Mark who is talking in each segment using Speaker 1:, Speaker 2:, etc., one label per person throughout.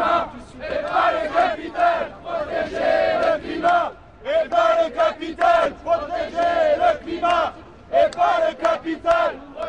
Speaker 1: et pas le capital, protéger le climat, et pas le capital, protéger le climat, et pas le capital.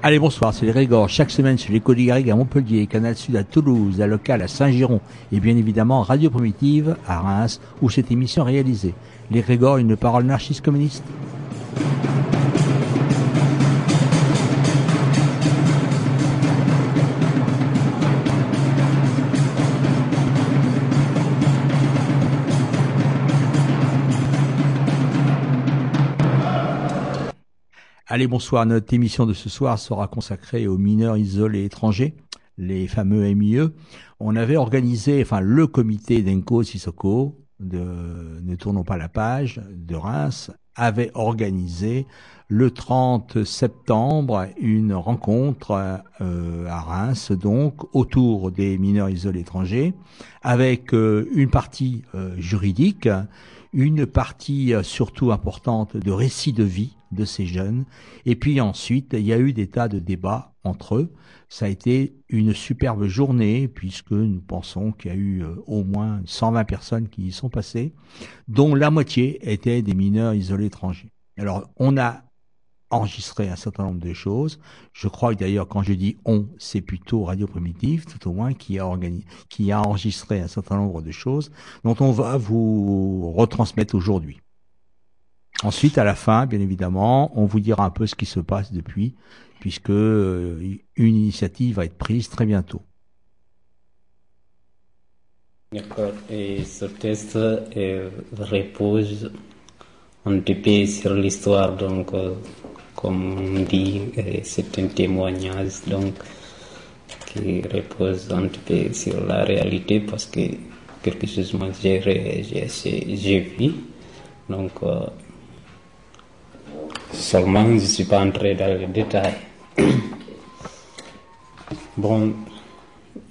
Speaker 2: Allez, bonsoir, c'est les Régors. Chaque semaine sur l'écho du à Montpellier, Canal Sud à Toulouse, à Local à Saint-Giron et bien évidemment Radio Primitive à Reims où cette émission est réalisée. Les Régors, une parole anarchiste communiste. Allez, bonsoir. Notre émission de ce soir sera consacrée aux mineurs isolés étrangers, les fameux MIE. On avait organisé, enfin, le comité d'Enco Sissoko de Ne tournons pas la page de Reims avait organisé le 30 septembre une rencontre euh, à Reims, donc autour des mineurs isolés étrangers, avec euh, une partie euh, juridique, une partie euh, surtout importante de récits de vie de ces jeunes. Et puis ensuite, il y a eu des tas de débats entre eux. Ça a été une superbe journée puisque nous pensons qu'il y a eu euh, au moins 120 personnes qui y sont passées, dont la moitié étaient des mineurs isolés étrangers. Alors, on a enregistré un certain nombre de choses. Je crois d'ailleurs, quand je dis on, c'est plutôt Radio Primitive, tout au moins, qui a, qui a enregistré un certain nombre de choses dont on va vous retransmettre aujourd'hui. Ensuite, à la fin, bien évidemment, on vous dira un peu ce qui se passe depuis, puisque euh, une initiative va être prise très bientôt.
Speaker 3: D'accord. Et ce test euh, repose un petit peu sur l'histoire, donc, euh, comme on dit, c'est un témoignage, donc, qui repose un petit peu sur la réalité, parce que quelque chose que j'ai vu. Donc, Seulement, je ne suis pas entré dans les détails. bon,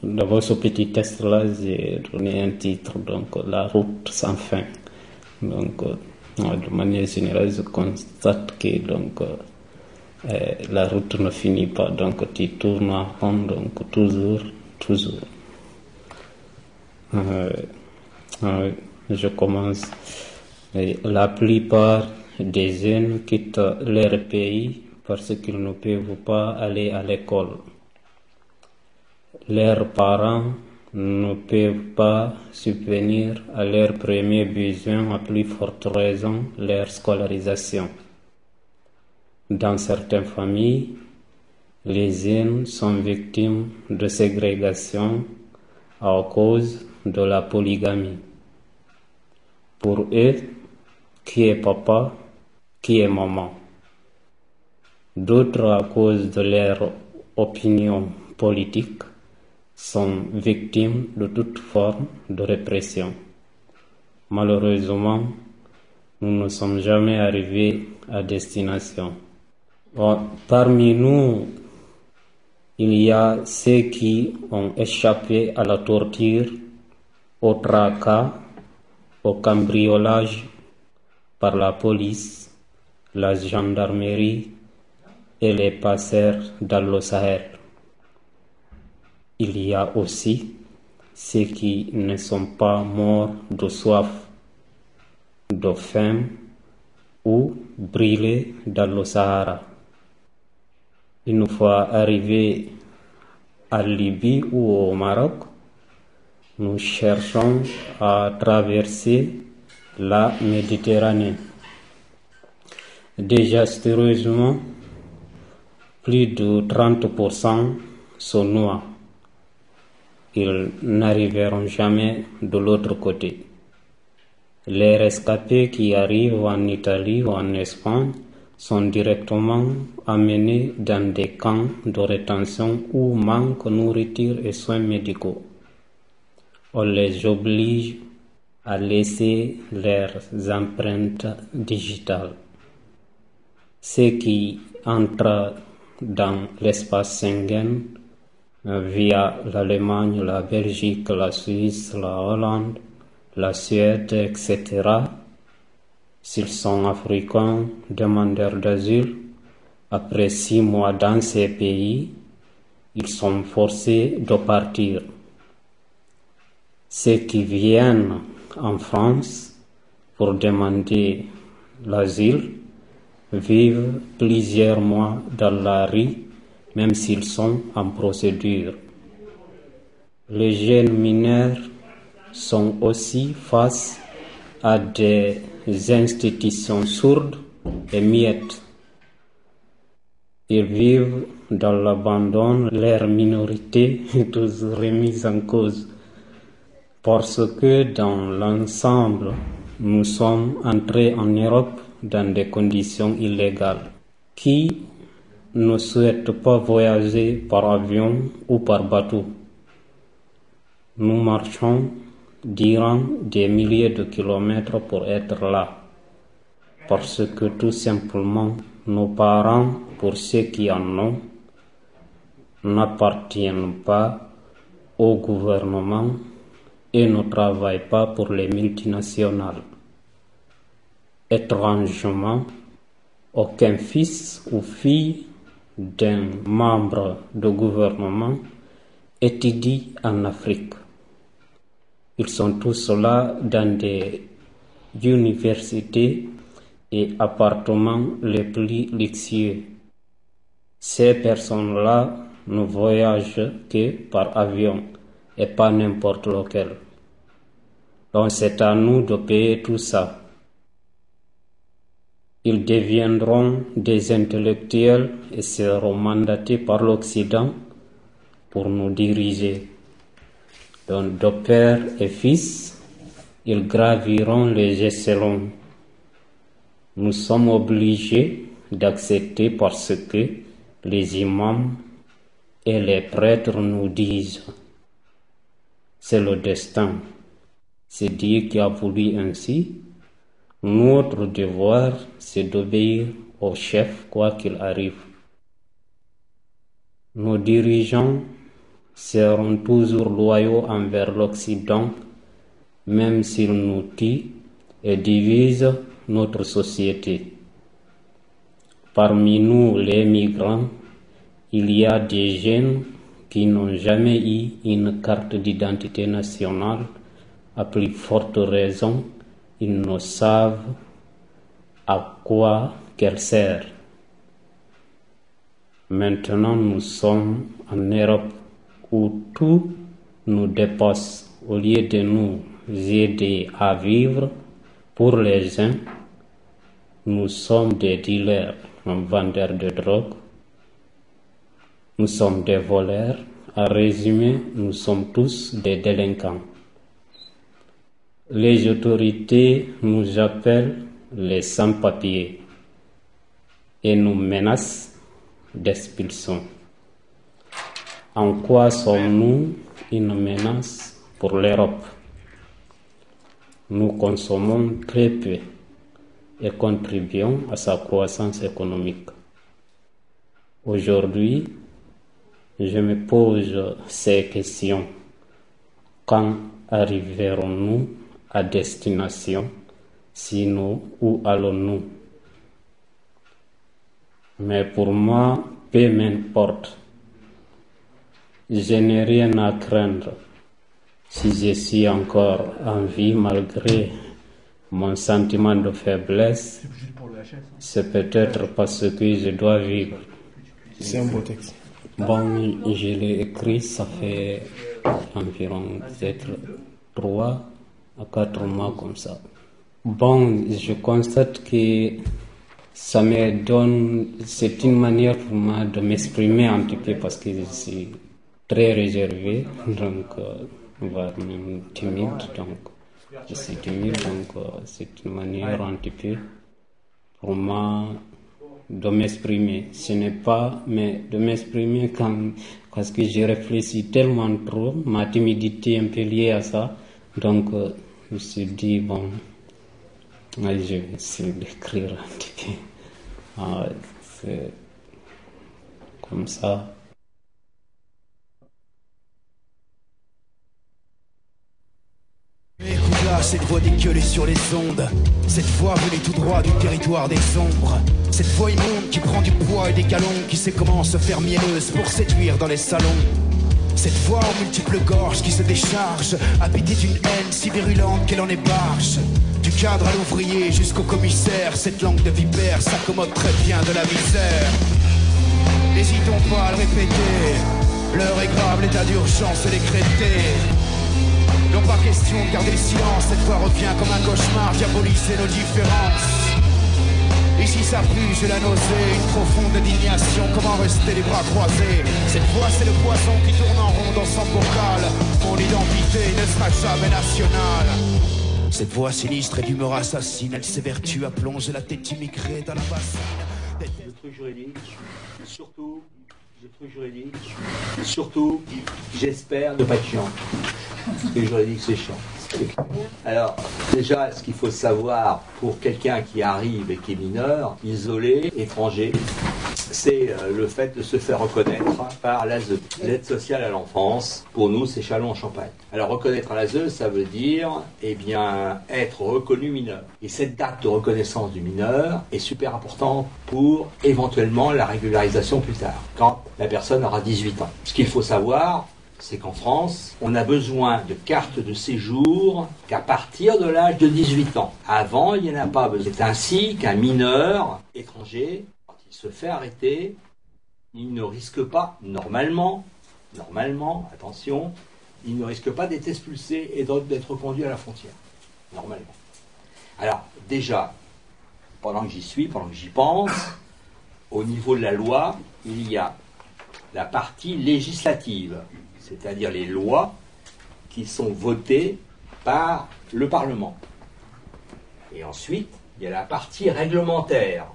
Speaker 3: d'abord, ce petit test-là, j'ai donné un titre, donc La route sans fin. Donc, euh, de manière générale, je constate que donc, euh, la route ne finit pas. Donc, tu tournes en rond, donc toujours, toujours. Euh, je commence. la plupart des jeunes quittent leur pays parce qu'ils ne peuvent pas aller à l'école. Leurs parents ne peuvent pas subvenir à leurs premiers besoins, à plus forte raison leur scolarisation. Dans certaines familles, les jeunes sont victimes de ségrégation à cause de la polygamie. Pour eux, qui est papa qui maman. D'autres, à cause de leur opinion politique, sont victimes de toute forme de répression. Malheureusement, nous ne sommes jamais arrivés à destination. parmi nous, il y a ceux qui ont échappé à la torture, au tracas, au cambriolage par la police la gendarmerie et les passeurs dans le Sahel. Il y a aussi ceux qui ne sont pas morts de soif, de faim ou brûlés dans le Sahara. Une fois arrivés à Libye ou au Maroc, nous cherchons à traverser la Méditerranée Désastreusement, plus de 30% sont noirs. Ils n'arriveront jamais de l'autre côté. Les rescapés qui arrivent en Italie ou en Espagne sont directement amenés dans des camps de rétention où manquent nourriture et soins médicaux. On les oblige à laisser leurs empreintes digitales. Ceux qui entrent dans l'espace Schengen via l'Allemagne, la Belgique, la Suisse, la Hollande, la Suède, etc. S'ils sont africains, demandeurs d'asile, après six mois dans ces pays, ils sont forcés de partir. Ceux qui viennent en France pour demander l'asile vivent plusieurs mois dans la rue, même s'ils sont en procédure. Les jeunes mineurs sont aussi face à des institutions sourdes et muettes. Ils vivent dans l'abandon, leur minorité est toujours remise en cause parce que dans l'ensemble, nous sommes entrés en Europe dans des conditions illégales. Qui ne souhaite pas voyager par avion ou par bateau? Nous marchons durant des milliers de kilomètres pour être là. Parce que tout simplement, nos parents, pour ceux qui en ont, n'appartiennent pas au gouvernement et ne travaillent pas pour les multinationales. Étrangement, aucun fils ou fille d'un membre de gouvernement étudie en Afrique. Ils sont tous là dans des universités et appartements les plus luxueux. Ces personnes-là ne voyagent que par avion et pas n'importe lequel. Donc c'est à nous de payer tout ça. Ils deviendront des intellectuels et seront mandatés par l'Occident pour nous diriger. Donc de père et fils, ils graviront les échelons. Nous sommes obligés d'accepter parce que les imams et les prêtres nous disent c'est le destin. C'est Dieu qui a voulu ainsi. Notre devoir, c'est d'obéir au chef quoi qu'il arrive. Nos dirigeants seront toujours loyaux envers l'Occident, même s'ils nous tuent et divisent notre société. Parmi nous, les migrants, il y a des jeunes qui n'ont jamais eu une carte d'identité nationale, à plus forte raison, ils ne savent à quoi qu'elle sert. Maintenant, nous sommes en Europe où tout nous dépasse. Au lieu de nous aider à vivre pour les uns, nous sommes des dealers, vendeurs de drogue, nous sommes des voleurs. À résumer, nous sommes tous des délinquants. Les autorités nous appellent les sans-papiers et nous menacent d'expulsion. En quoi sommes-nous une menace pour l'Europe? Nous consommons très peu et contribuons à sa croissance économique. Aujourd'hui, je me pose ces questions. Quand arriverons-nous à destination Sinon, où allons-nous? Mais pour moi, peu m'importe. Je n'ai rien à craindre. Si je suis encore en vie malgré mon sentiment de faiblesse, c'est peut-être parce que je dois vivre.
Speaker 4: C'est un beau texte.
Speaker 3: Bon, je l'ai écrit, ça fait environ peut-être 3 à 4 mois comme ça. Bon, je constate que ça me donne, c'est une manière pour moi de m'exprimer un petit peu parce que je suis très réservé, donc, euh, voire même timide, donc, je suis timide, donc, euh, c'est une manière un petit peu pour moi de m'exprimer. Ce n'est pas, mais de m'exprimer quand, parce que j'ai réfléchi tellement trop, ma timidité est un peu liée à ça. Donc, euh, je me suis dit, bon, je vais essayer d'écrire un petit peu. Ah, c'est comme ça.
Speaker 5: Là, cette voix dégueulée sur les ondes. Cette voix venue tout droit du territoire des ombres. Cette voix immonde qui prend du poids et des galons, qui sait comment se faire mielleuse pour séduire dans les salons. Cette voix aux multiples gorges qui se décharge, habitée d'une haine si virulente qu'elle en ébarche. Du cadre à l'ouvrier jusqu'au commissaire, cette langue de vipère s'accommode très bien de la misère. N'hésitons pas à le répéter, l'heure est grave, l'état d'urgence est décrété. Non pas question de garder le silence, cette voix revient comme un cauchemar, diaboliser nos différences. Ici ça pue, j'ai la nausée, une profonde indignation, comment rester les bras croisés? Cette voix c'est le poison qui tourne en rond dans son bocal, mon identité ne sera jamais nationale. Cette voix sinistre et d'humeur assassine, elle s'évertue à plonger la tête immigrée dans la bassine.
Speaker 2: Le truc juridique, surtout, le truc juridique, surtout, j'espère ne pas être chiant. Le truc juridique, c'est chiant. Alors, déjà, ce qu'il faut savoir pour quelqu'un qui arrive et qui est mineur, isolé, étranger, c'est euh, le fait de se faire reconnaître par l'ASE. L'aide sociale à l'enfance, pour nous, c'est Chalon-en-Champagne. Alors, reconnaître à l'ASE, ça veut dire, eh bien, être reconnu mineur. Et cette date de reconnaissance du mineur est super importante pour éventuellement la régularisation plus tard, quand la personne aura 18 ans. Ce qu'il faut savoir, c'est qu'en France, on a besoin de cartes de séjour qu'à partir de l'âge de 18 ans. Avant, il n'y en a pas besoin. C'est ainsi qu'un mineur étranger, quand il se fait arrêter, il ne risque pas, normalement, normalement, attention, il ne risque pas d'être expulsé et d'être conduit à la frontière. Normalement. Alors, déjà, pendant que j'y suis, pendant que j'y pense, au niveau de la loi, il y a la partie législative c'est-à-dire les lois qui sont votées par le Parlement. Et ensuite, il y a la partie réglementaire,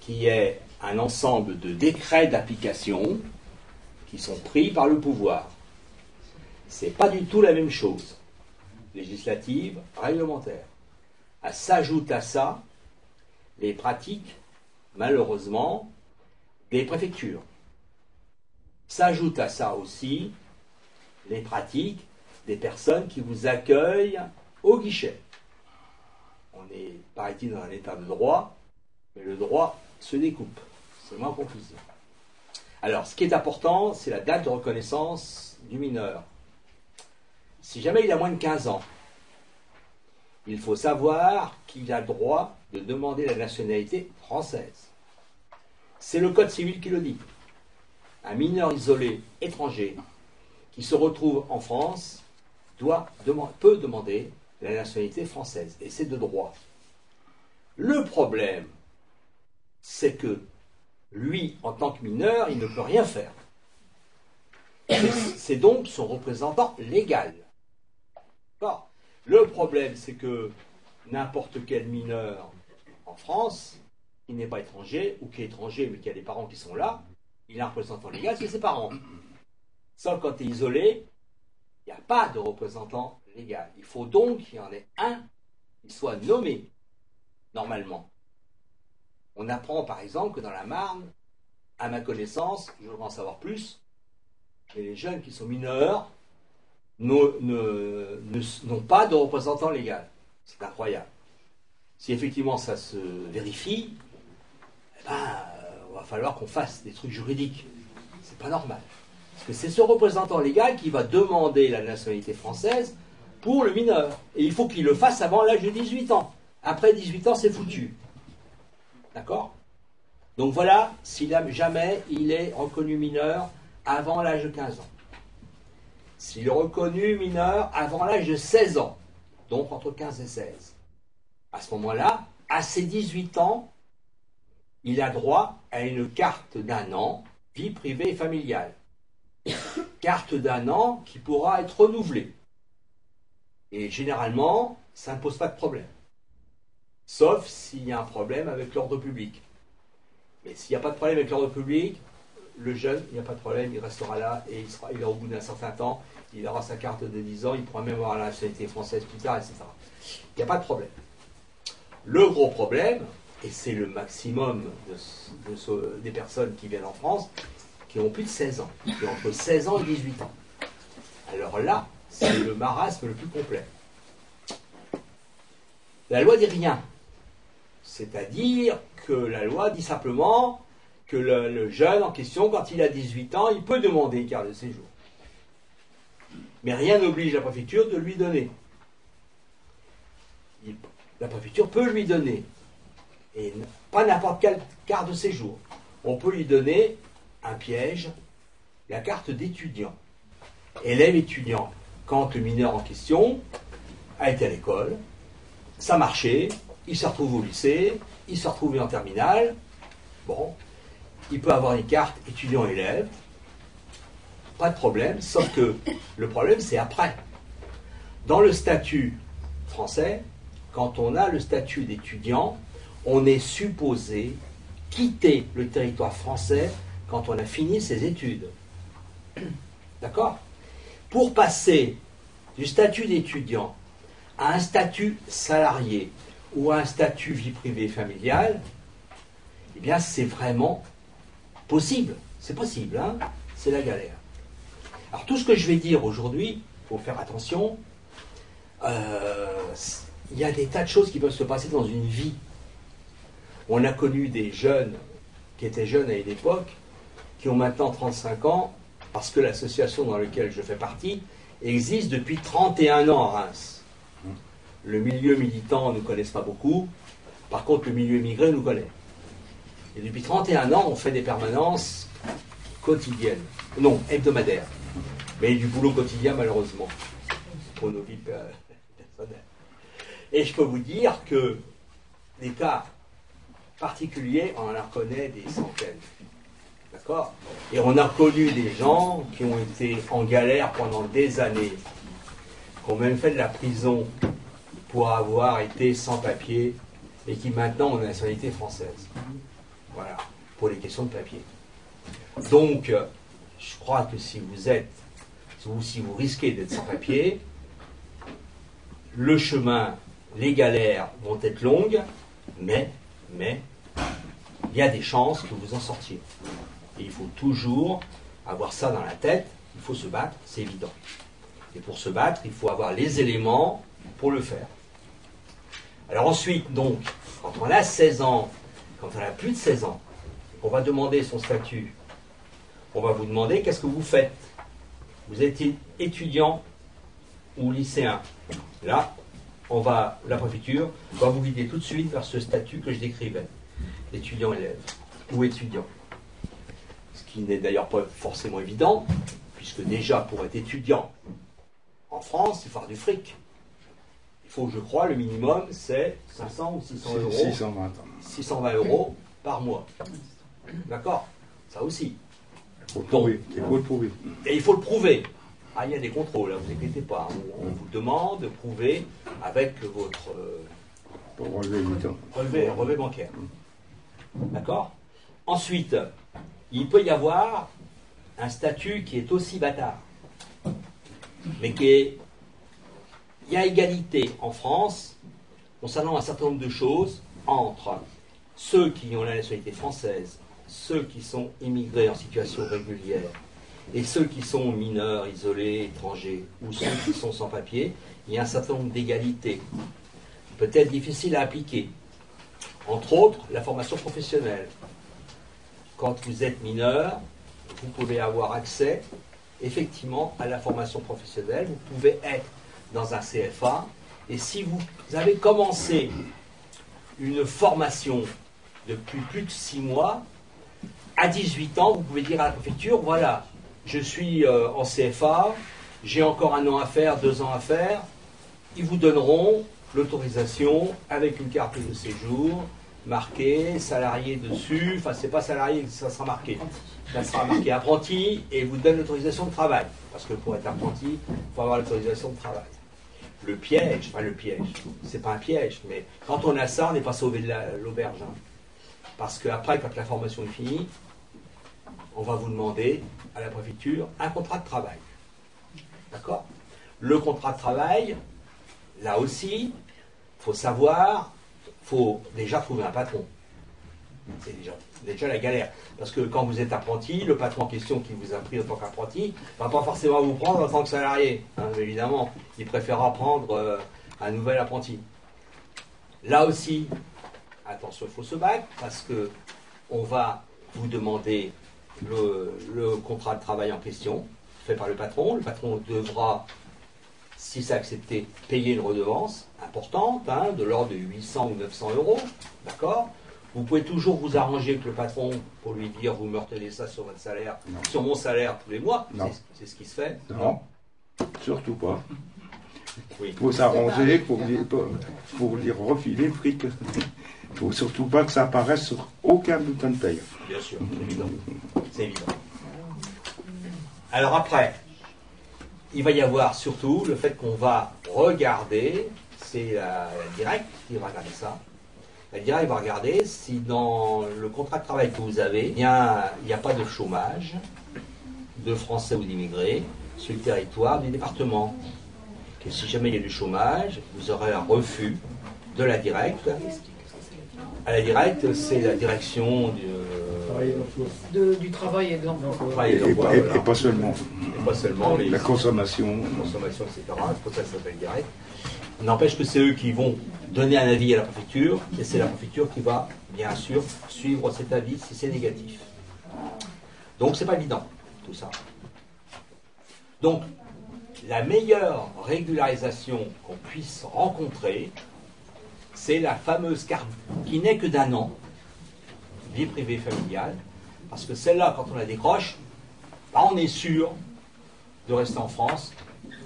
Speaker 2: qui est un ensemble de décrets d'application qui sont pris par le pouvoir. Ce n'est pas du tout la même chose. Législative, réglementaire. S'ajoute à ça les pratiques, malheureusement, des préfectures. S'ajoute à ça aussi les pratiques des personnes qui vous accueillent au guichet. On est, paraît-il, dans un état de droit, mais le droit se découpe. C'est moins confusant. Alors, ce qui est important, c'est la date de reconnaissance du mineur. Si jamais il a moins de 15 ans, il faut savoir qu'il a droit de demander la nationalité française. C'est le Code civil qui le dit un mineur isolé étranger qui se retrouve en France doit, peut demander la nationalité française, et c'est de droit. Le problème, c'est que lui, en tant que mineur, il ne peut rien faire. C'est donc son représentant légal. Le problème, c'est que n'importe quel mineur en France, qui n'est pas étranger, ou qui est étranger mais qui a des parents qui sont là, il a un représentant légal, c'est ses parents. Sauf quand tu es isolé, il n'y a pas de représentant légal. Il faut donc qu'il y en ait un qui soit nommé, normalement. On apprend par exemple que dans la Marne, à ma connaissance, je voudrais en savoir plus, mais les jeunes qui sont mineurs n'ont pas de représentant légal. C'est incroyable. Si effectivement ça se vérifie, eh ben, falloir qu'on fasse des trucs juridiques. C'est pas normal. Parce que c'est ce représentant légal qui va demander la nationalité française pour le mineur. Et il faut qu'il le fasse avant l'âge de 18 ans. Après 18 ans, c'est foutu. D'accord? Donc voilà, si jamais il est reconnu mineur avant l'âge de 15 ans. S'il est reconnu mineur avant l'âge de 16 ans, donc entre 15 et 16. À ce moment-là, à ses 18 ans, il a droit à une carte d'un an, vie privée et familiale. carte d'un an qui pourra être renouvelée. Et généralement, ça ne pose pas de problème. Sauf s'il y a un problème avec l'ordre public. Mais s'il n'y a pas de problème avec l'ordre public, le jeune, il n'y a pas de problème, il restera là et il sera, aura au bout d'un certain temps, il aura sa carte de 10 ans, il pourra même avoir la nationalité française plus tard, etc. Il n'y a pas de problème. Le gros problème, et c'est le maximum des personnes qui viennent en France, qui ont plus de 16 ans, qui ont entre 16 ans et 18 ans. Alors là, c'est le marasme le plus complet. La loi dit rien. C'est-à-dire que la loi dit simplement que le, jeune en question, quand il a 18 ans, il peut demander une carte de séjour. Mais rien n'oblige la préfecture de lui donner. la préfecture peut lui donner. Et pas n'importe quelle carte de séjour. On peut lui donner un piège, la carte d'étudiant. Élève étudiant. Quand le mineur en question a été à l'école, ça marchait, il se retrouve au lycée, il se retrouve en terminale. Bon, il peut avoir une carte étudiant-élève, pas de problème, sauf que le problème c'est après. Dans le statut français, quand on a le statut d'étudiant, on est supposé quitter le territoire français quand on a fini ses études. D'accord? Pour passer du statut d'étudiant à un statut salarié ou à un statut vie privée familiale, eh bien c'est vraiment possible. C'est possible, hein? C'est la galère. Alors tout ce que je vais dire aujourd'hui, il faut faire attention, euh, il y a des tas de choses qui peuvent se passer dans une vie. On a connu des jeunes qui étaient jeunes à une époque, qui ont maintenant 35 ans, parce que l'association dans laquelle je fais partie existe depuis 31 ans à Reims. Le milieu militant ne nous connaît pas beaucoup, par contre le milieu immigré nous connaît. Et depuis 31 ans, on fait des permanences quotidiennes, non, hebdomadaires, mais du boulot quotidien malheureusement, pour nos vies personnelles. Et je peux vous dire que des cas particuliers, on en connaît des centaines. D'accord? Et on a connu des gens qui ont été en galère pendant des années, qui ont même fait de la prison pour avoir été sans papier et qui maintenant ont la nationalité française. Voilà, pour les questions de papier. Donc, je crois que si vous êtes, ou si vous risquez d'être sans papier, le chemin, les galères vont être longues, mais, mais, il y a des chances que vous en sortiez. Et il faut toujours avoir ça dans la tête, il faut se battre, c'est évident. Et pour se battre, il faut avoir les éléments pour le faire. Alors ensuite, donc, quand on a 16 ans, quand on a plus de 16 ans, on va demander son statut, on va vous demander qu'est-ce que vous faites? Vous êtes étudiant ou lycéen? Là, on va, la préfecture va vous guider tout de suite vers ce statut que je décrivais, étudiant-élève ou étudiant. Ce qui n'est d'ailleurs pas forcément évident, puisque déjà pour être étudiant en France, il faut avoir du fric. Il faut, je crois, le minimum, c'est 500 ou 600 euros.
Speaker 4: 620.
Speaker 2: 620 euros par mois. D'accord? Ça aussi.
Speaker 4: Il faut le prouver. Il faut le prouver.
Speaker 2: Et il faut le prouver. Ah, il y a des contrôles, ne vous inquiétez pas. On, vous demande de prouver avec votre
Speaker 4: euh,
Speaker 2: relevé, relevé bancaire. D'accord? Ensuite, il peut y avoir un statut qui est aussi bâtard, mais qui est. Il y a égalité en France concernant un certain nombre de choses entre ceux qui ont la nationalité française, ceux qui sont immigrés en situation régulière et ceux qui sont mineurs, isolés, étrangers, ou ceux qui sont sans papier, il y a un certain nombre d'égalités, peut-être difficiles à appliquer. Entre autres, la formation professionnelle. Quand vous êtes mineur, vous pouvez avoir accès effectivement à la formation professionnelle, vous pouvez être dans un CFA, et si vous avez commencé une formation depuis plus de six mois, à 18 ans, vous pouvez dire à la préfecture, voilà, je suis euh, en CFA, j'ai encore un an à faire, deux ans à faire, ils vous donneront l'autorisation avec une carte de séjour marqué salarié dessus. Enfin, c'est pas salarié, ça sera marqué. Ça sera marqué apprenti et vous donne l'autorisation de travail. Parce que pour être apprenti, il faut avoir l'autorisation de travail. Le piège, enfin le piège, c'est pas un piège, mais quand on a ça, on n'est pas sauvé de la- l'auberge. hein. Parce qu'après, quand la formation est finie, on va vous demander à la préfecture un contrat de travail. D'accord? Le contrat de travail, là aussi, il faut savoir, il faut déjà trouver un patron. C'est déjà, la galère. Parce que quand vous êtes apprenti, le patron en question qui vous a pris en tant qu'apprenti ne va pas forcément vous prendre en tant que salarié. hein, évidemment, il préférera prendre euh, un nouvel apprenti. Là aussi, attention, il faut se battre parce que on va vous demander le, le contrat de travail en question, fait par le patron. Le patron devra, si c'est accepté, payer une redevance importante, hein, de l'ordre de 800 ou 900 euros. D'accord? Vous pouvez toujours vous arranger avec le patron pour lui dire vous me retenez ça sur votre salaire, sur mon salaire tous les mois. C'est- ce qui se fait.
Speaker 4: Non, surtout pas.
Speaker 2: Oui.
Speaker 4: Il faut s'arranger pour, lui- pour, pour lui refiler le fric. Il faut surtout pas que ça apparaisse sur aucun bulletin de paye.
Speaker 2: Bien sûr, c'est évident. C'est évident. Alors après, il va y avoir surtout le fait qu'on va regarder, c'est la, la directe qui va regarder ça. La directe va regarder si dans le contrat de travail que vous avez, il n'y a, a pas de chômage de Français ou d'immigrés sur le territoire du département. Que si jamais il y a du chômage, vous aurez un refus de la directe. À la directe, c'est la direction du,
Speaker 6: De- du travail et de l'emploi.
Speaker 4: Et,
Speaker 2: et l'emploi,
Speaker 4: et-
Speaker 2: voilà.
Speaker 4: et pas seulement.
Speaker 2: Et pas seulement, mais
Speaker 4: La consommation.
Speaker 2: consommation, etc. C'est pour ça que ça s'appelle direct. N'empêche que c'est eux qui vont donner un avis à la préfecture, et c'est la préfecture qui va, bien sûr, suivre cet avis si c'est négatif. Donc c'est pas évident, tout ça. Donc, la meilleure régularisation qu'on puisse rencontrer, c'est la fameuse carte qui n'est que d'un an, vie privée familiale, parce que celle-là, quand on la décroche, bah, on est sûr de rester en France,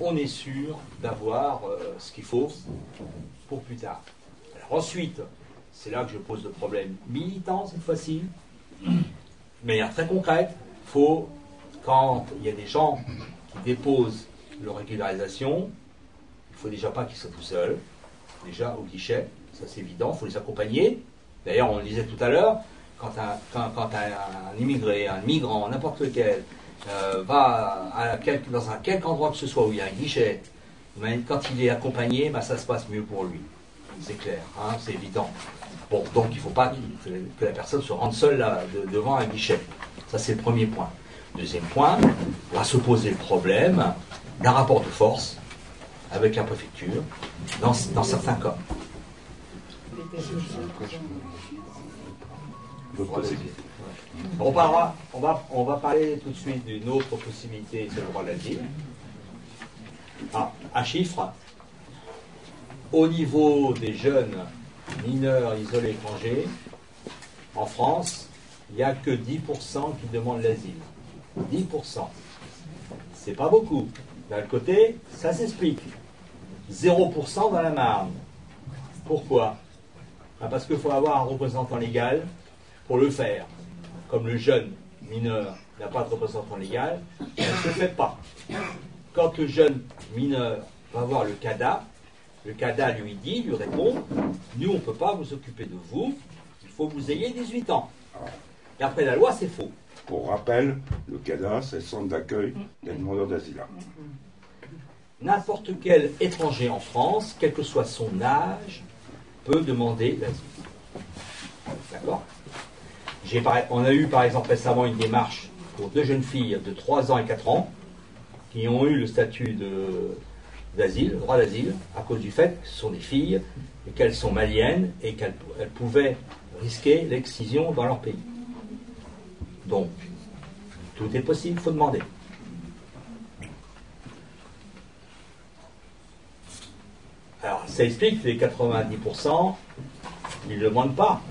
Speaker 2: on est sûr d'avoir euh, ce qu'il faut pour plus tard. Ensuite, c'est là que je pose le problème militant cette fois-ci, de manière très concrète, faut, quand il y a des gens qui déposent leur régularisation, il faut déjà pas qu'ils soient tout seuls, déjà au guichet, ça c'est évident, il faut les accompagner. D'ailleurs, on le disait tout à l'heure, quand un, immigré, un migrant, n'importe lequel, euh, va dans un quelque endroit que ce soit où il y a un guichet, mais quand il est accompagné, ben, ça se passe mieux pour lui. C'est clair, hein, c'est évident. Bon, donc il ne faut pas que, la personne se rende seule devant un guichet. Ça, c'est le premier point. Deuxième point, va se poser le problème d'un rapport de force avec la préfecture dans certains cas. On, va, parler tout de suite d'une autre possibilité, c'est le droit d'asile. Ah, un chiffre. Au niveau des jeunes mineurs isolés étrangers, en France, il n'y a que 10% qui demandent l'asile. 10%. C'est pas beaucoup. D'un côté, ça s'explique. 0% dans la Marne. Pourquoi? Ah, Parce qu'il faut avoir un représentant légal pour le faire. Comme le jeune mineur n'a pas de représentant légal, ça ne se fait pas. Quand le jeune mineur va voir le CADA, le CADA lui dit, lui répond, nous on ne peut pas vous occuper de vous, il faut que vous ayez 18 ans. Et après la loi, c'est faux.
Speaker 4: Pour rappel, le CADA, c'est le centre d'accueil des demandeurs d'asile.
Speaker 2: N'importe quel étranger en France, quel que soit son âge, peut demander l'asile. D'accord? On a eu par exemple récemment une démarche pour deux jeunes filles de 3 ans et 4 ans qui ont eu le statut d'asile, le droit d'asile, à cause du fait que ce sont des filles et qu'elles sont maliennes et qu'elles elles pouvaient risquer l'excision dans leur pays. Donc, tout est possible, il faut demander. Alors, ça explique que les 90%, ils ne demandent pas.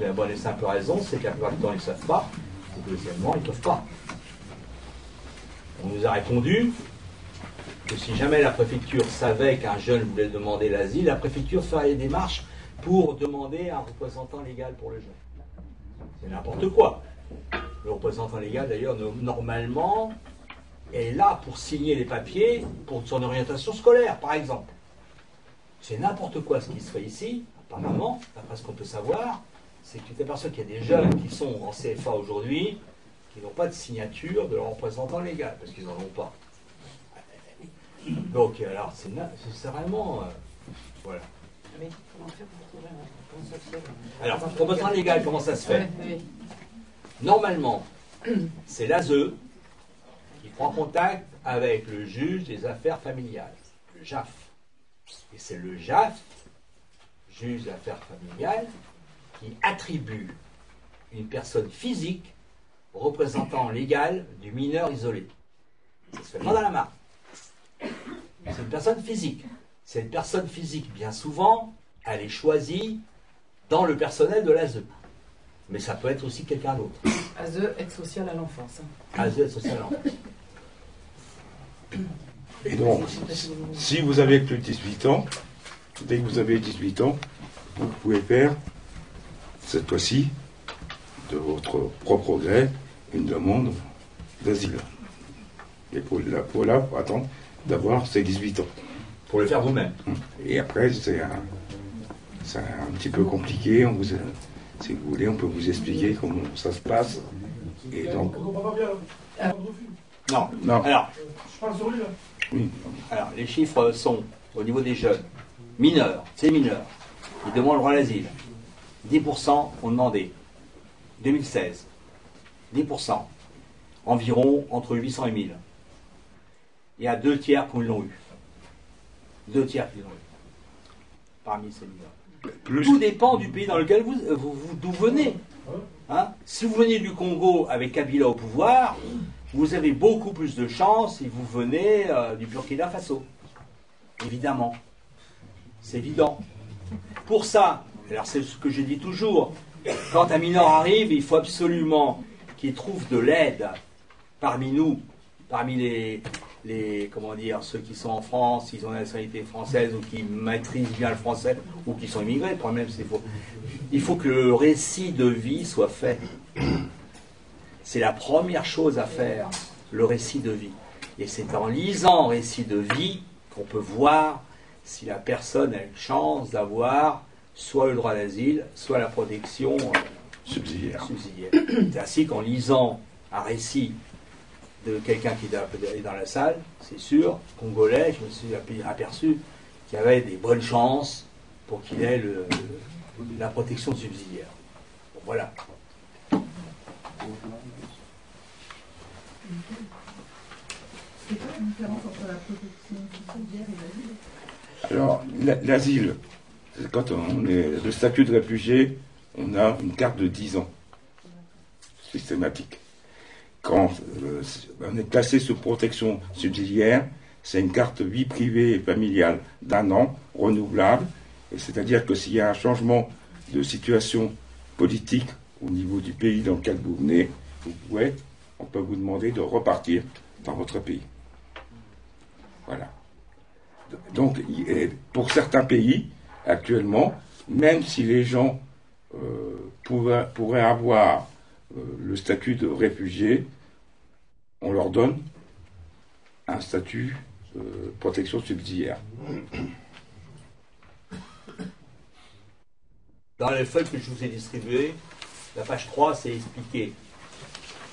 Speaker 2: La bonne et simple raison, c'est que la plupart temps, ils ne savent pas. Et deuxièmement, ils ne peuvent pas. On nous a répondu que si jamais la préfecture savait qu'un jeune voulait demander l'asile, la préfecture ferait des démarches pour demander un représentant légal pour le jeune. C'est n'importe quoi. Le représentant légal, d'ailleurs, normalement, est là pour signer les papiers pour son orientation scolaire, par exemple. C'est n'importe quoi ce qui se fait ici, apparemment, d'après ce qu'on peut savoir, c'est que tu t'aperçois qu'il y a des jeunes qui sont en CFA aujourd'hui, qui n'ont pas de signature de leur représentant légal, parce qu'ils n'en ont pas. Donc, alors, c'est vraiment. Euh, voilà. Alors, représentant légal, comment ça se fait? Normalement, c'est l'ASE qui prend contact avec le juge des affaires familiales, le JAF. Et c'est le JAF, juge des affaires familiales, qui attribue une personne physique représentant légal du mineur isolé. Ça se fait pas dans la main. C'est une personne physique. C'est une personne physique, bien souvent, elle est choisie dans le personnel de l'ASE. Mais ça peut être aussi quelqu'un d'autre.
Speaker 6: ASE, aide sociale à l'enfance.
Speaker 2: ASE, aide sociale à l'enfance.
Speaker 4: Et donc, si vous avez plus de 18 ans, dès que vous avez 18 ans, vous pouvez faire, cette fois-ci, de votre propre gré, une demande d'asile. Et pour, la, pour là, pour attendre d'avoir ses 18 ans.
Speaker 2: Pour le faire vous-même.
Speaker 4: Et après, c'est un, un, petit peu compliqué. On vous, si vous voulez, on peut vous expliquer comment ça se passe. Et donc.
Speaker 2: Non.
Speaker 4: non.
Speaker 2: Alors. Oui. Alors, les chiffres sont au niveau des jeunes, mineurs, c'est mineurs, ils demandent le droit à l'asile. 10% ont demandé. 2016. 10%. Environ entre 800 et 1000. Il y a deux tiers qui l'ont eu. Deux tiers qui l'ont eu. Parmi ces mineurs. Tout dépend du pays dans lequel vous, vous, d'où venez. Hein? Si vous venez du Congo avec Kabila au pouvoir, vous avez beaucoup plus de chance si vous venez euh, du Burkina Faso. Évidemment. C'est évident. Pour ça, alors c'est ce que je dis toujours, quand un mineur arrive, il faut absolument qu'il trouve de l'aide parmi nous, parmi les, les, comment dire, ceux qui sont en France, ils ont la nationalité française ou qui maîtrisent bien le français ou qui sont immigrés. Le problème, c'est qu'il il faut que le récit de vie soit fait. C'est la première chose à faire, le récit de vie. Et c'est en lisant le récit de vie qu'on peut voir si la personne a une chance d'avoir soit le droit d'asile, soit la protection euh,
Speaker 4: subsidiaire.
Speaker 2: C'est ainsi qu'en lisant un récit de quelqu'un qui est dans la salle, c'est sûr, congolais, je me suis aperçu qu'il y avait des bonnes chances pour qu'il ait la protection subsidiaire. voilà.
Speaker 4: Alors, l'asile, quand on est le statut de réfugié, on a une carte de 10 ans, systématique. Quand euh, on est placé sous protection subsidiaire, c'est une carte vie privée et familiale d'un an, renouvelable. C'est-à-dire que s'il y a un changement de situation politique au niveau du pays dans lequel vous venez, vous pouvez, on peut vous demander de repartir dans votre pays. Voilà. Donc, pour certains pays, actuellement, même si les gens euh, pourraient, avoir euh, le statut de réfugié, on leur donne un statut de protection subsidiaire.
Speaker 2: Dans les feuilles que je vous ai distribuées, la page 3, c'est expliqué.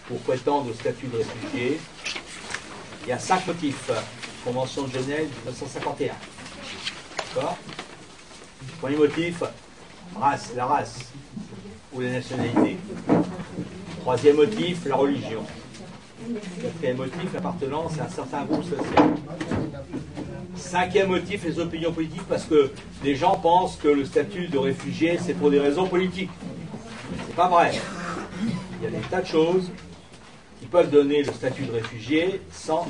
Speaker 2: Pour prétendre au statut de réfugié, il y a cinq motifs. Convention de Genève 1951. D'accord? Premier motif, race, la race ou la nationalité. Troisième motif, la religion. Quatrième motif, l'appartenance à un certain groupe social. Cinquième motif, les opinions politiques, parce que les gens pensent que le statut de réfugié, c'est pour des raisons politiques. C'est pas vrai. Il y a des tas de choses peuvent donner le statut de réfugié sans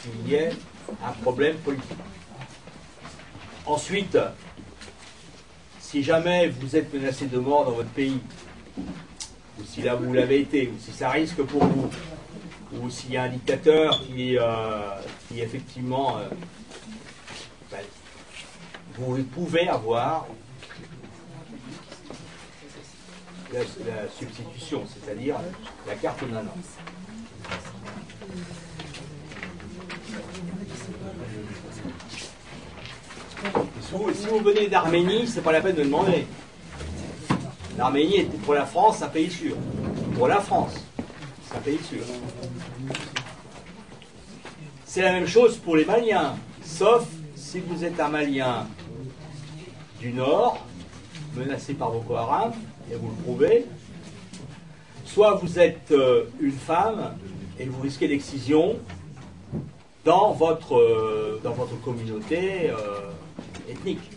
Speaker 2: qu'il y ait un problème politique. Ensuite, si jamais vous êtes menacé de mort dans votre pays, ou si là vous l'avez été, ou si ça risque pour vous, ou s'il y a un dictateur qui, euh, qui effectivement, euh, ben, vous pouvez avoir la, substitution, c'est-à-dire la carte. Si vous, si vous venez d'Arménie, c'est pas la peine de demander. L'Arménie est pour la France un pays sûr. Pour la France, c'est un pays sûr. C'est la même chose pour les Maliens, sauf si vous êtes un Malien du Nord, menacé par Boko Haram, et vous le prouvez, soit vous êtes euh, une femme et vous risquez l'excision dans votre, euh, dans votre communauté euh, ethnique.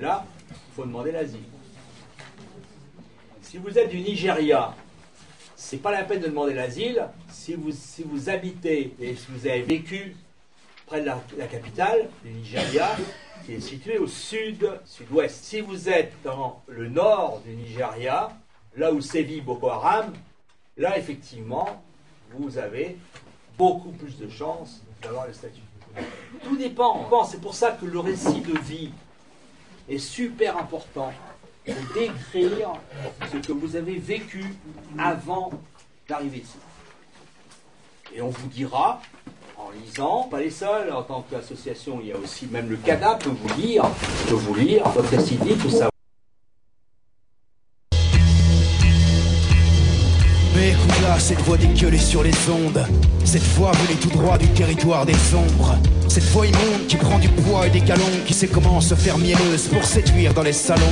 Speaker 2: Là, il faut demander l'asile. Si vous êtes du Nigeria, c'est pas la peine de demander l'asile. Si vous, si vous habitez et si vous avez vécu près de la, la capitale du Nigeria, qui est située au sud, sud-ouest. Si vous êtes dans le nord du Nigeria, là où sévit Boko Haram, là effectivement, vous avez beaucoup plus de chances d'avoir le statut. Tout dépend. C'est pour ça que le récit de vie est super important pour décrire ce que vous avez vécu avant d'arriver ici. Et on vous dira, en lisant, pas les seuls, en tant qu'association, il y a aussi même le CADA peut vous lire, peut vous lire, votre récit vie, tout ça.
Speaker 5: Mais écoute là, cette voix dégueulée sur les ondes. Cette voix venue tout droit du territoire des ombres. Cette voix immonde qui prend du poids et des galons, qui sait comment se faire mielleuse pour séduire dans les salons.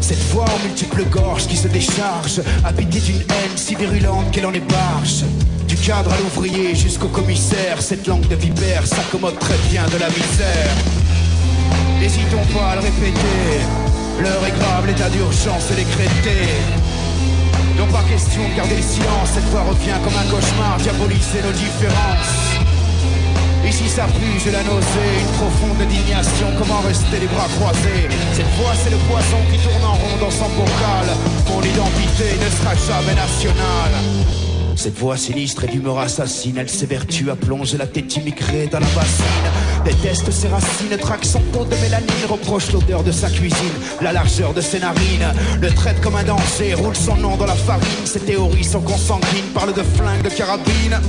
Speaker 5: Cette voix aux multiples gorges qui se décharge, habitée d'une haine si virulente qu'elle en ébarge. Du cadre à l'ouvrier jusqu'au commissaire, cette langue de vipère s'accommode très bien de la misère. N'hésitons pas à le répéter, l'heure est grave, l'état d'urgence est décrété. Non pas question de garder le silence, cette voix revient comme un cauchemar, diaboliser nos différences. Ici ça pue, j'ai la nausée, une profonde indignation, comment rester les bras croisés? Cette voix c'est le poisson qui tourne en rond dans son bocal, mon identité ne sera jamais nationale. Cette voix sinistre et d'humeur assassine, elle s'évertue à plonger la tête immigrée dans la bassine. Déteste ses racines, traque son taux de mélanine, reproche l'odeur de sa cuisine, la largeur de ses narines. Le traite comme un danger, roule son nom dans la farine. Ses théories sont consanguines, parle de flingue, de carabine.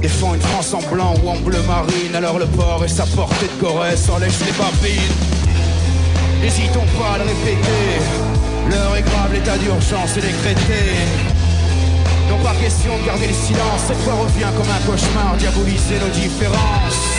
Speaker 5: Défend une France en blanc ou en bleu marine, alors le port et sa portée de Corrèze en lèche les babines. N'hésitons pas à le répéter, l'heure est grave, l'état d'urgence est décrété. Non pas question de garder le silence, cette fois revient comme un cauchemar, diaboliser nos différences.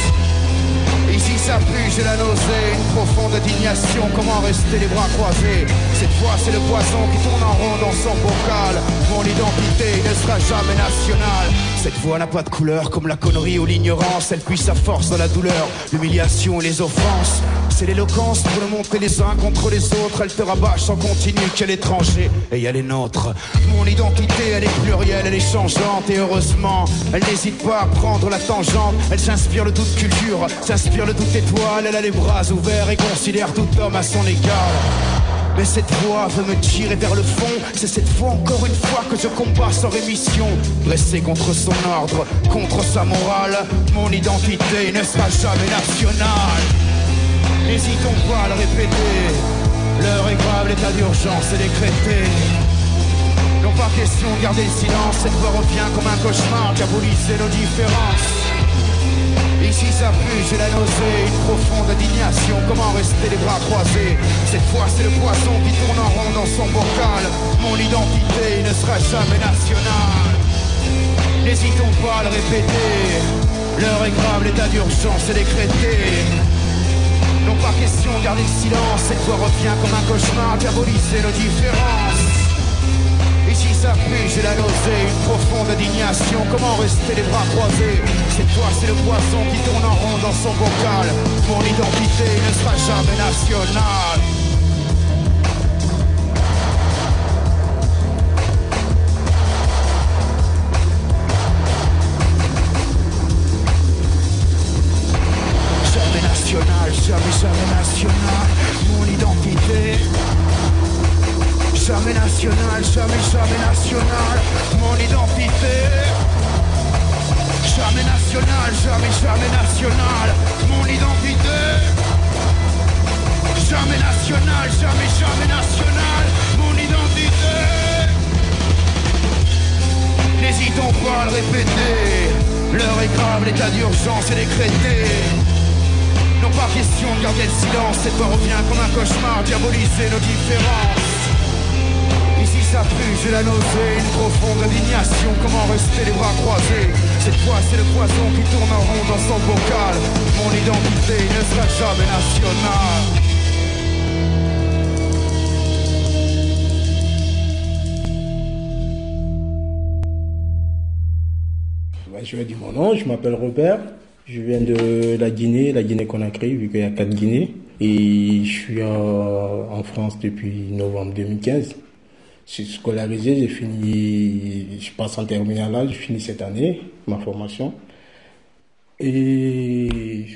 Speaker 5: Ici ça pue, j'ai la nausée, une profonde indignation, comment rester les bras croisés? Cette fois c'est le poisson qui tourne en rond dans son bocal, mon identité ne sera jamais nationale. Cette voix n'a pas de couleur comme la connerie ou l'ignorance, elle puise sa force dans la douleur, l'humiliation et les offenses. C'est l'éloquence pour le montrer les uns contre les autres, elle te rabâche sans continu qu'elle est étranger et y a les nôtres. Mon identité elle est plurielle, elle est changeante et heureusement, elle n'hésite pas à prendre la tangente, elle s'inspire le doute culture, s'inspire le doute étoile, elle a les bras ouverts et considère tout homme à son égard. Mais cette voix veut me tirer vers le fond. C'est cette fois encore une fois que je combats sans rémission. Dressé contre son ordre, contre sa morale, mon identité ne sera jamais nationale. N'hésitons pas à le répéter. L'heure est grave, l'état d'urgence est décrété. Non pas question de garder le silence, cette voix revient comme un cauchemar, diaboliser nos différences. Ici ça pue, j'ai la nausée, une profonde indignation, comment rester les bras croisés? Cette fois c'est le poisson qui tourne en rond dans son bocal, mon identité ne sera jamais nationale. N'hésitons pas à le répéter, l'heure est grave, l'état d'urgence est décrété. Non pas question de garder le silence, cette voix revient comme un cauchemar, diaboliser nos différences. Pue, j'ai la nausée, une profonde indignation, comment rester les bras croisés? Cette fois c'est le poisson qui tourne en rond dans son bocal, mon identité ne sera jamais nationale. Jamais national, jamais, jamais national, mon identité Jamais national, jamais, jamais national. Mon identité. Jamais national, jamais, jamais national. Mon identité. Jamais national, jamais, jamais national. Mon identité. N'hésitons pas à le répéter. L'heure est grave, l'état d'urgence est décrété. Non pas question de garder le silence, cette fois revient comme un cauchemar, diaboliser nos différences. J'ai la nausée, une profonde indignation, comment rester les bras croisés? Cette fois c'est le poison qui tourne en rond dans son bocal, mon identité ne sera jamais nationale.
Speaker 7: je vais dire mon nom, je m'appelle Robert, je viens de la Guinée, la Guinée-Conakry, vu qu'il y a quatre Guinées. Et je suis en France depuis novembre 2015. Je suis scolarisé, j'ai fini, je passe en terminale là, je finis cette année, ma formation. Et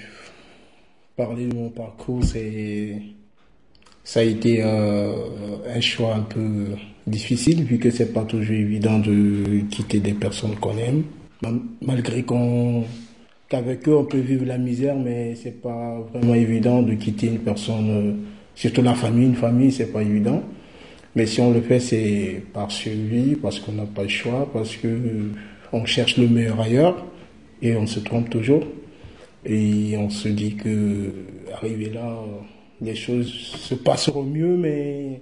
Speaker 7: parler de mon parcours, c'est, ça a été euh, un choix un peu difficile, vu que c'est pas toujours évident de quitter des personnes qu'on aime malgré qu'on qu'avec eux on peut vivre la misère, mais c'est pas vraiment évident de quitter une personne, euh, surtout la famille, une famille, c'est pas évident. Mais si on le fait, c'est par survie, parce qu'on n'a pas le choix, parce que on cherche le meilleur ailleurs et on se trompe toujours. Et on se dit que arrivé là, les choses se passeront mieux, mais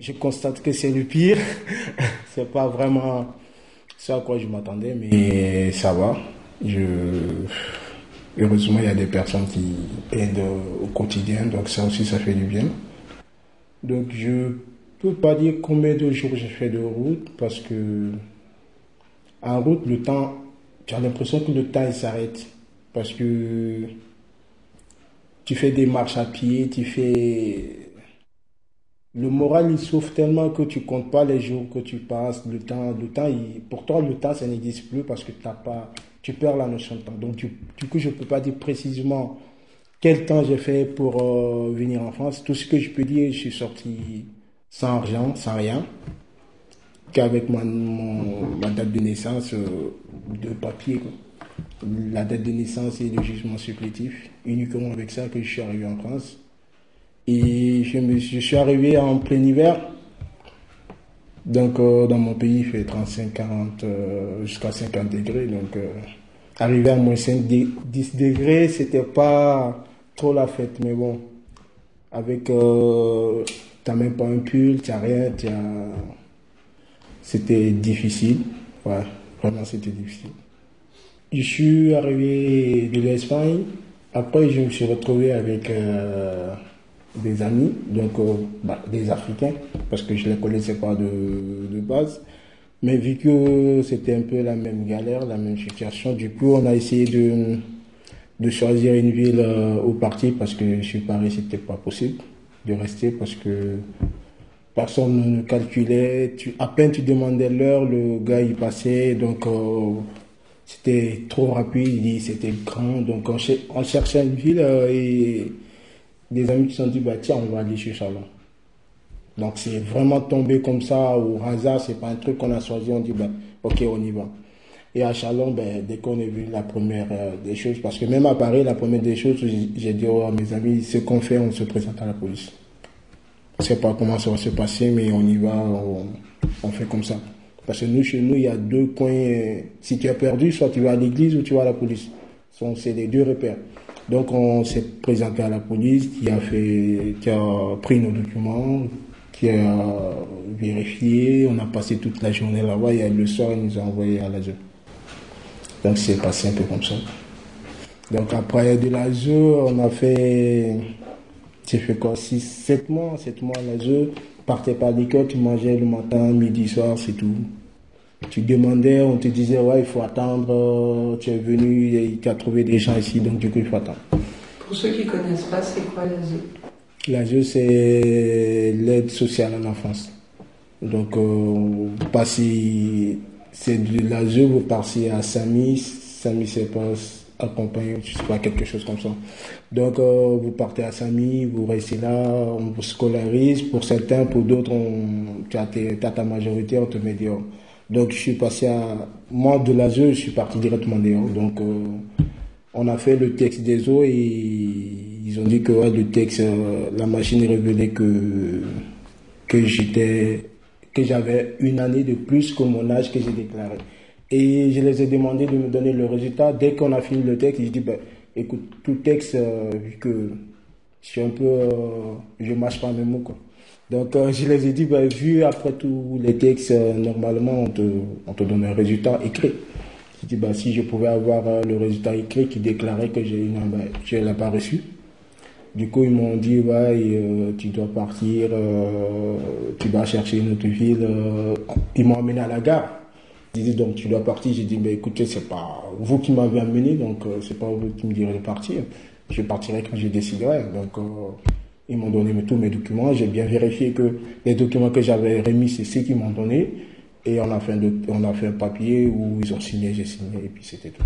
Speaker 7: je constate que c'est le pire. c'est pas vraiment c'est à quoi je m'attendais, mais ça va. Je... Heureusement, il y a des personnes qui aident au quotidien, donc ça aussi, ça fait du bien. Donc, je peux pas dire combien de jours j'ai fait de route, parce que en route, le temps, tu as l'impression que le temps s'arrête. Parce que tu fais des marches à pied, tu fais le moral il souffre tellement que tu comptes pas les jours que tu passes, le temps, le temps, pour toi le temps ça n'existe plus parce que t'as pas, tu perds la notion de temps. Donc du, coup je peux pas dire précisément quel temps j'ai fait pour euh, venir en France. Tout ce que je peux dire, je suis sorti sans argent, sans rien, qu'avec ma, ma date de naissance euh, de papier. La date de naissance et le jugement supplétif, uniquement avec ça que je suis arrivé en France. Et je, me, je suis arrivé en plein hiver. Donc, euh, dans mon pays, il fait 35, 40, euh, jusqu'à 50 degrés. Donc, arriver à moins 5, 10 degrés, c'était pas trop la fête. Mais bon, avec, même pas un pull, t'as rien, C'était difficile. Vraiment, c'était difficile. Je suis arrivé de l'Espagne. Après, je me suis retrouvé avec des amis, donc euh, bah, des Africains, parce que je les connaissais pas de, de, base. Mais vu que c'était un peu la même galère, la même situation, du coup, on a essayé de, de choisir une ville euh, au parti parce que je Paris, c'était pas possible de rester parce que personne ne calculait. Tu, à peine tu demandais l'heure, le gars il passait, donc euh, c'était trop rapide, c'était grand. Donc on, cherchait une ville et des amis qui se sont dit, bah, tiens, on va aller chez Chalon. Donc c'est vraiment tombé comme ça au hasard, c'est pas un truc qu'on a choisi, on dit, bah, ok, on y va. Et à Chalon, ben, dès qu'on a vu la première euh, des choses, parce que même à Paris, la première des choses, j'ai dit oh, à mes amis, ce qu'on fait, on se présente à la police. Je sais pas comment ça va se passer, mais on y va, on, on fait comme ça. Parce que nous, chez nous, il y a deux coins. Euh, si tu es perdu, soit tu vas à l'église ou tu vas à la police. C'est les deux repères. Donc on s'est présenté à la police qui a fait, qui a pris nos documents, qui a vérifié. On a passé toute la journée là-bas et le soir ils nous a envoyé à l'ASE. Donc c'est passé un peu comme ça. Donc après de l'ASE, on a fait, j'ai fait quoi, 6, 7 mois, 7 mois à l'ASE. Partais pas l'école, tu mangeais le matin, midi, soir, c'est tout. Tu demandais, on te disait, ouais, il faut attendre, euh, tu es venu, et tu as trouvé des gens ici, donc du coup, il faut attendre.
Speaker 6: Pour ceux qui ne connaissent pas, c'est quoi l'ASE
Speaker 7: L'ASE, c'est l'aide sociale à l'enfance. Donc, euh, passez, c'est de l'ASE, vous passez à SAMI, c'est pas accompagné, je sais pas, quelque chose comme ça. Donc, euh, vous partez à SAMI, vous restez là, on vous scolarise. Pour certains, pour d'autres, tu as, as, ta majorité, on te met dehors. Donc je suis passé à moi de l'ASE, je suis parti directement dehors. Donc euh, on a fait le texte des eaux et ils ont dit que le texte, euh, la machine révélait que que j'étais que j'avais une année de plus que mon âge que j'ai déclaré. Et je les ai demandé de me donner le résultat. Dès qu'on a fini le texte, je dis, ben, écoute, tout texte, euh, vu que je suis un peu, euh, je marche pas mes mots, quoi. Donc, euh, je les ai dit, ben, vu après tous les textes, normalement, on te, on te donne un résultat écrit. Je dis, ben, si je pouvais avoir le résultat écrit qui déclarait que j'ai je l'ai pas reçu. Du coup, ils m'ont dit, ouais, tu dois partir, tu vas chercher une autre ville. ils m'ont amené à la gare dit donc tu dois partir. J'ai dit mais écoutez c'est pas vous qui m'avez amené donc euh, c'est pas vous qui me direz de partir. Je partirai quand je déciderai. Donc euh, ils m'ont donné tous mes documents. J'ai bien vérifié que les documents que j'avais remis c'est ceux qu'ils m'ont donné et on a fait un, on a fait un papier où ils ont signé, j'ai signé et puis c'était tout.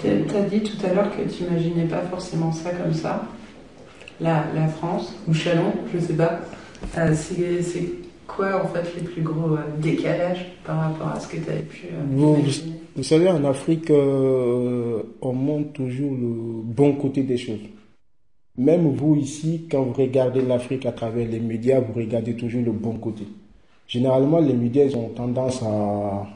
Speaker 6: Tu as dit tout à l'heure que tu n'imaginais pas forcément ça comme ça. La, la France, ou Chalon, je sais pas. Euh, c'est quoi en fait les plus gros euh, décalages par rapport à ce que tu avais pu euh,
Speaker 7: vous, vous, savez, en Afrique, on montre toujours le bon côté des choses. Même vous ici, quand vous regardez l'Afrique à travers les médias, vous regardez toujours le bon côté. Généralement, les médias ont tendance à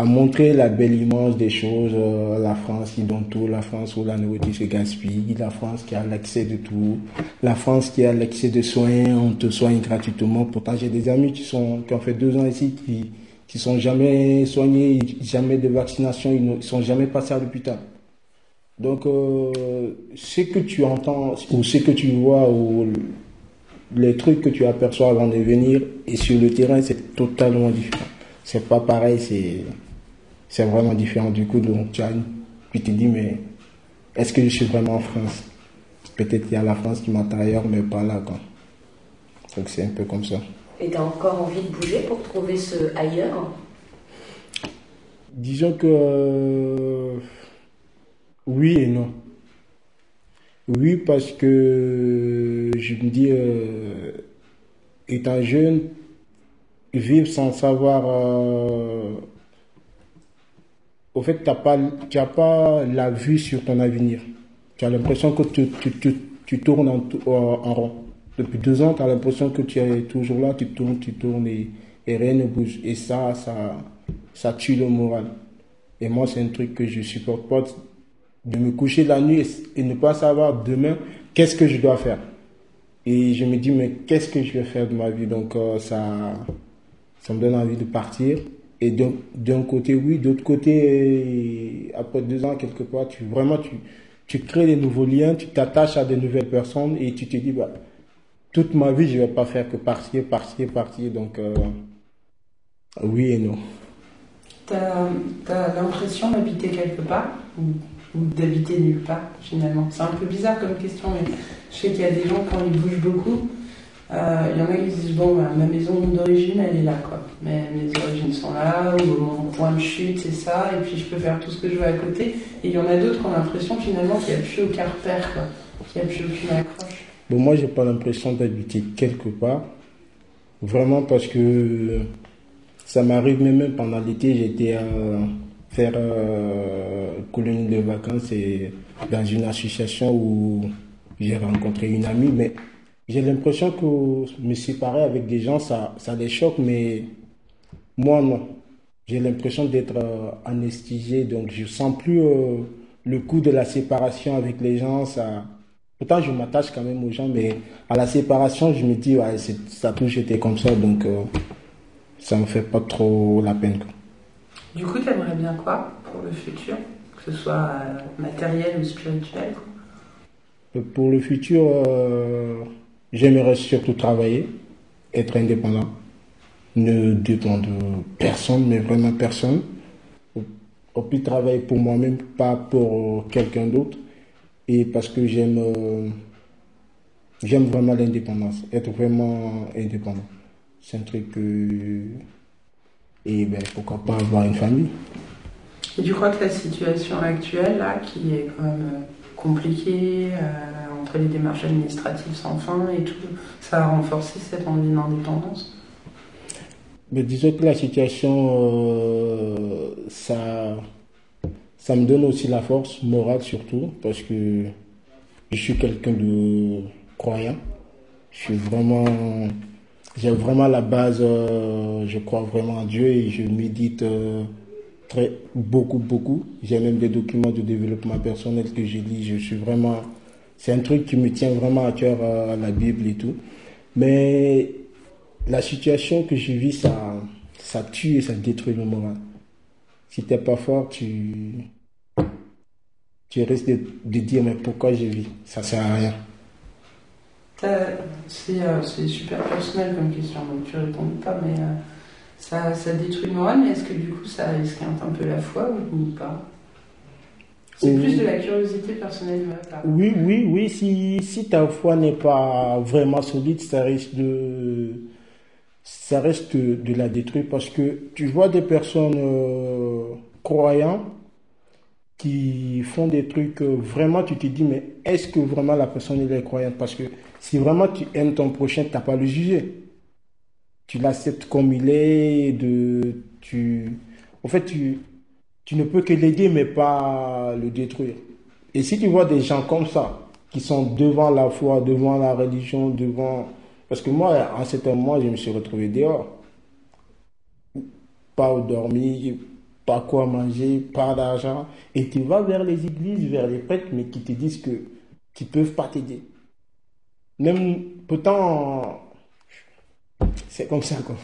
Speaker 7: à montrer la belle image des choses, euh, la France qui donne tout, la France où la nourriture se gaspille, la France qui a l'accès de tout, la France qui a l'accès de soins, on te soigne gratuitement. Pourtant, j'ai des amis qui sont qui ont fait deux ans ici, qui qui sont jamais soignés, jamais de vaccination, ils ne sont jamais passés à l'hôpital. Donc, euh, ce que tu entends ou ce que tu vois ou les trucs que tu aperçois avant de venir et sur le terrain, c'est totalement différent. C'est pas pareil, c'est c'est vraiment différent. Du coup, donc, tu, as, tu te dis, mais est-ce que je suis vraiment en France? Peut-être qu'il y a la France qui m'attend ailleurs, mais pas là. Quoi. Donc c'est un peu comme ça.
Speaker 8: Et tu as encore envie de bouger pour trouver ce ailleurs?
Speaker 7: Disons que euh, oui et non. Oui, parce que je me dis, euh, étant jeune, vivre sans savoir euh, au fait, tu n'as pas, la vue sur ton avenir. Tu as l'impression que tu, tu, tu, tournes en, en, rond. Depuis deux ans, tu as l'impression que tu es toujours là, tu tournes, tu tournes et, rien ne bouge. Et ça, ça, ça tue le moral. Et moi, c'est un truc que je supporte pas de me coucher la nuit et, ne pas savoir demain qu'est-ce que je dois faire. Et je me dis, mais qu'est-ce que je vais faire de ma vie? Donc, euh, ça, ça me donne envie de partir. Et d'un côté, oui, d'autre côté, après deux ans, quelque part, tu, vraiment, tu, tu crées des nouveaux liens, tu t'attaches à de nouvelles personnes et tu te dis, bah, toute ma vie, je vais pas faire que partir, partir, partir. Donc, euh, oui et non.
Speaker 6: Tu as, l'impression d'habiter quelque part ou, ou d'habiter nulle part, finalement? C'est un peu bizarre comme question, mais je sais qu'il y a des gens, quand ils bougent beaucoup, il euh, y en a qui disent bon, bah, ma maison d'origine, elle est là, quoi. Mais mes origines sont là, ou mon point de chute, c'est ça, et puis je peux faire tout ce que je veux à côté. Et il y en a d'autres qui ont l'impression finalement qu'il n'y a plus aucun repère, quoi. Qu'il n'y a plus aucune accroche.
Speaker 7: Bon, moi, j'ai pas l'impression d'habiter quelque part. Vraiment parce que ça m'arrive même pendant l'été, j'étais à faire euh, colonie de vacances et dans une association où j'ai rencontré une amie, mais j'ai l'impression que me séparer avec des gens, ça, ça les choque, mais moi, non. J'ai l'impression d'être euh, anesthésié, donc je sens plus euh, le coup de la séparation avec les gens. Ça... Pourtant, je m'attache quand même aux gens, mais à la séparation, je me dis, ouais, ça a toujours été comme ça, donc euh, ça me fait pas trop la peine.
Speaker 6: Du coup, tu aimerais bien quoi pour le futur Que ce soit matériel ou spirituel?
Speaker 7: Pour le futur, J'aimerais surtout travailler, être indépendant, ne dépendre de personne, mais vraiment personne. Au plus travailler pour moi-même, pas pour quelqu'un d'autre. Et parce que j'aime euh, j'aime vraiment l'indépendance, être vraiment indépendant. C'est un truc que. Et ben, pourquoi pas avoir une famille.
Speaker 6: Et tu crois que la situation actuelle, là, qui est quand même compliquée, euh, les démarches administratives sans fin et tout, ça a renforcé cette envie d'indépendance
Speaker 7: Mais disons que la situation, euh, ça, ça me donne aussi la force morale surtout, parce que je suis quelqu'un de croyant. Je suis vraiment j'ai vraiment la base, euh, je crois vraiment en Dieu et je médite euh, très, beaucoup, beaucoup. J'ai même des documents de développement personnel que je lis. Je suis vraiment, c'est un truc qui me tient vraiment à cœur, euh, la Bible et tout. Mais la situation que je vis, ça, ça tue et ça détruit le moral. Si t'es pas fort, tu, tu risques de, de dire mais pourquoi je vis? Ça sert à rien.
Speaker 6: C'est euh, c'est super personnel comme question, donc tu réponds pas, mais euh, ça, ça détruit le moral, mais est-ce que du coup ça esquinte un peu la foi ou pas? C'est plus de la curiosité personnelle.
Speaker 7: Oui, oui, oui. Si, si ta foi n'est pas vraiment solide, ça risque de, ça reste de la détruire parce que tu vois des personnes euh, croyantes qui font des trucs euh, vraiment tu te dis mais est-ce que vraiment la personne elle est croyante? Parce que si vraiment tu aimes ton prochain tu n'as pas à le juger tu l'acceptes comme il est de tu en fait tu tu ne peux que l'aider mais pas le détruire et si tu vois des gens comme ça qui sont devant la foi devant la religion devant parce que moi en certain moment je me suis retrouvé dehors pas au dormir pas quoi manger, pas d'argent, et tu vas vers les églises, vers les prêtres, mais qui te disent que qui peuvent pas t'aider. Même pourtant, c'est comme ça quoi.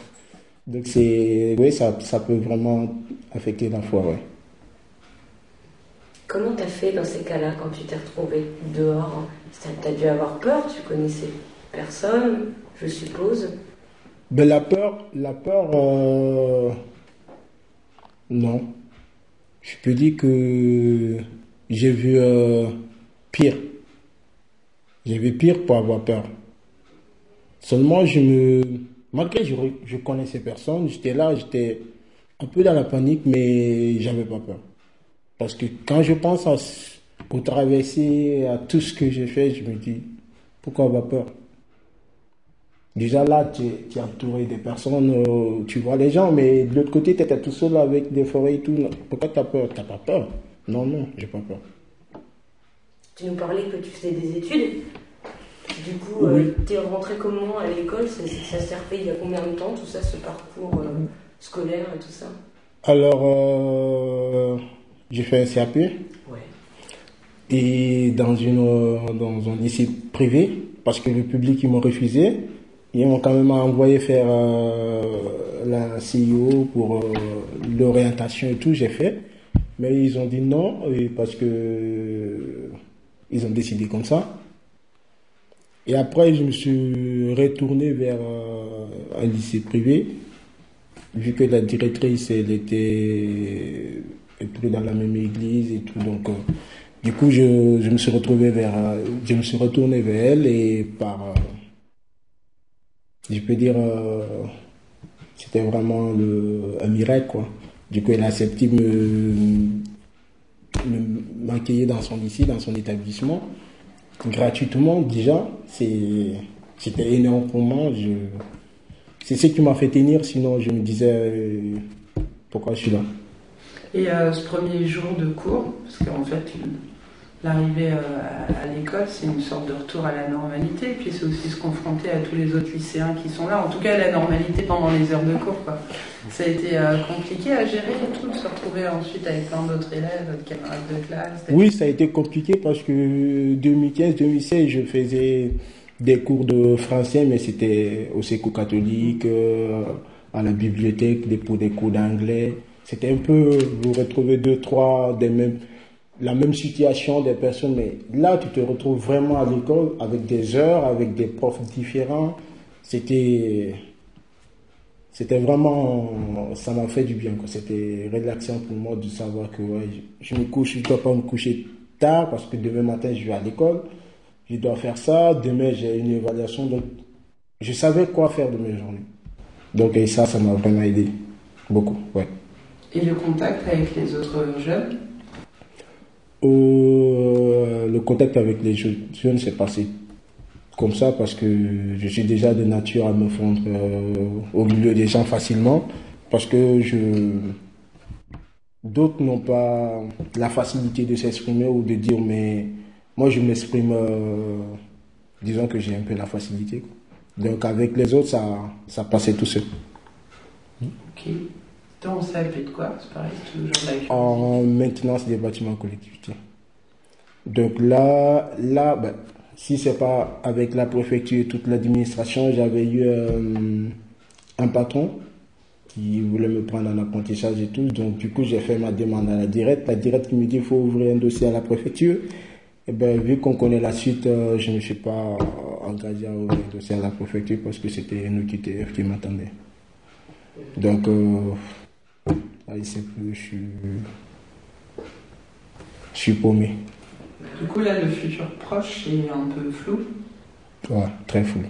Speaker 7: Donc c'est, oui, ça, ça peut vraiment affecter la foi, ouais.
Speaker 8: Comment t'as fait dans ces cas-là quand tu t'es retrouvé dehors T'as dû avoir peur, tu connaissais personne, je suppose.
Speaker 7: Ben la peur, la peur. euh, non. Je peux dire que j'ai vu euh, pire. J'ai vu pire pour avoir peur. Seulement, je me. Malgré je, je connaissais personne, j'étais là, j'étais un peu dans la panique, mais j'avais pas peur. Parce que quand je pense à, au traverser, à tout ce que j'ai fait, je me dis, pourquoi avoir peur? Déjà là, tu es, tu es entouré des personnes, euh, tu vois les gens, mais de l'autre côté, tu étais tout seul avec des forêts et tout. Pourquoi tu as peur? Tu pas peur? Non, non, j'ai pas peur.
Speaker 8: Tu nous parlais que tu faisais des études. Du coup,
Speaker 7: Oui.
Speaker 8: euh, t'es rentré comment à l'école? Ça, ça s'est refait il y a combien de temps, tout ça, ce parcours euh, scolaire et tout ça?
Speaker 7: Alors, euh, j'ai fait un CAP.
Speaker 8: Ouais.
Speaker 7: Et dans, une, dans un lycée privé, parce que le public, ils m'ont refusé. Ils m'ont quand même envoyé faire euh, la CIO pour euh, l'orientation et tout, j'ai fait. Mais ils ont dit non, parce que euh, ils ont décidé comme ça. Et après, je me suis retourné vers un lycée privé, vu que la directrice, elle était elle était dans la même église et tout. Donc, euh, du coup, je, je me suis retrouvé vers, euh, je me suis retourné vers elle et par, euh, je peux dire, c'était vraiment le, un miracle, quoi. Du coup, elle a accepté de me, m'accueillir dans son lycée, dans son établissement, gratuitement déjà. C'était énorme pour moi. C'est ce qui m'a fait tenir, sinon je me disais, pourquoi je suis là?
Speaker 6: Et euh, ce premier jour de cours, parce qu'en fait, l'arrivée euh, à, l'école, c'est une sorte de retour à la normalité, et puis c'est aussi se confronter à tous les autres lycéens qui sont là, en tout cas la normalité pendant les heures de cours. Quoi. Ça a été euh, compliqué à gérer et tout, de se retrouver ensuite avec plein d'autres élèves, d'autres camarades de classe.
Speaker 7: Oui, ça a été compliqué parce que 2015-2016, je faisais des cours de français, mais c'était au séco catholique, à la bibliothèque, pour des cours d'anglais. C'était un peu, vous retrouvez deux, trois, des mêmes, la même situation des personnes, mais là, tu te retrouves vraiment à l'école avec des heures, avec des profs différents. C'était, c'était vraiment, ça m'a fait du bien. C'était relaxant pour moi de savoir que ouais, je, me couche, je dois pas me coucher tard parce que demain matin je vais à l'école. Je dois faire ça. Demain j'ai une évaluation. Donc je savais quoi faire de mes journées. Donc et ça, ça m'a vraiment aidé. Beaucoup, ouais.
Speaker 6: Et le contact avec les autres jeunes
Speaker 7: Euh, le contact avec les je- jeunes s'est passé comme ça parce que je suis déjà de nature à me fondre euh, au milieu des gens facilement parce que je d'autres n'ont pas la facilité de s'exprimer ou de dire mais moi je m'exprime euh, disons que j'ai un peu la facilité. Donc avec les autres, ça, ça passait tout seul.
Speaker 6: Ok. Toi, on s'appelle de quoi
Speaker 7: En maintenance des bâtiments collectivités. Donc là, là ben, si c'est pas avec la préfecture et toute l'administration, j'avais eu euh, un patron qui voulait me prendre en apprentissage et tout. Donc du coup, j'ai fait ma demande à la directe. La directe qui me dit qu'il faut ouvrir un dossier à la préfecture. Et ben, vu qu'on connaît la suite, euh, je ne suis pas engagé à ouvrir un dossier à la préfecture parce que c'était nous qui, qui m'attendait. Donc, euh, je sais plus, je suis, je suis paumé.
Speaker 6: Du coup, là, le futur proche est un peu flou.
Speaker 7: Ouais, très flou.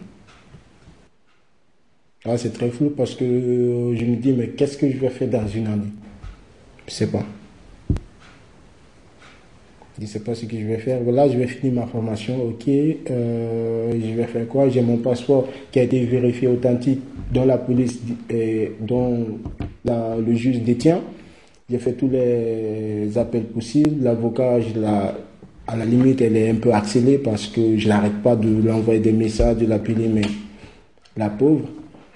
Speaker 7: Ah, c'est très flou parce que je me dis, mais qu'est-ce que je vais faire dans une année? Je sais pas. Je ne sais pas ce que je vais faire. Voilà, je vais finir ma formation, ok. Euh, je vais faire quoi? J'ai mon passeport qui a été vérifié authentique, dont la police, et dont le juge détient. J'ai fait tous les appels possibles. L'avocat, je la à la limite, elle est un peu accélérée parce que je n'arrête pas de lui envoyer des messages, de l'appeler, mais la pauvre.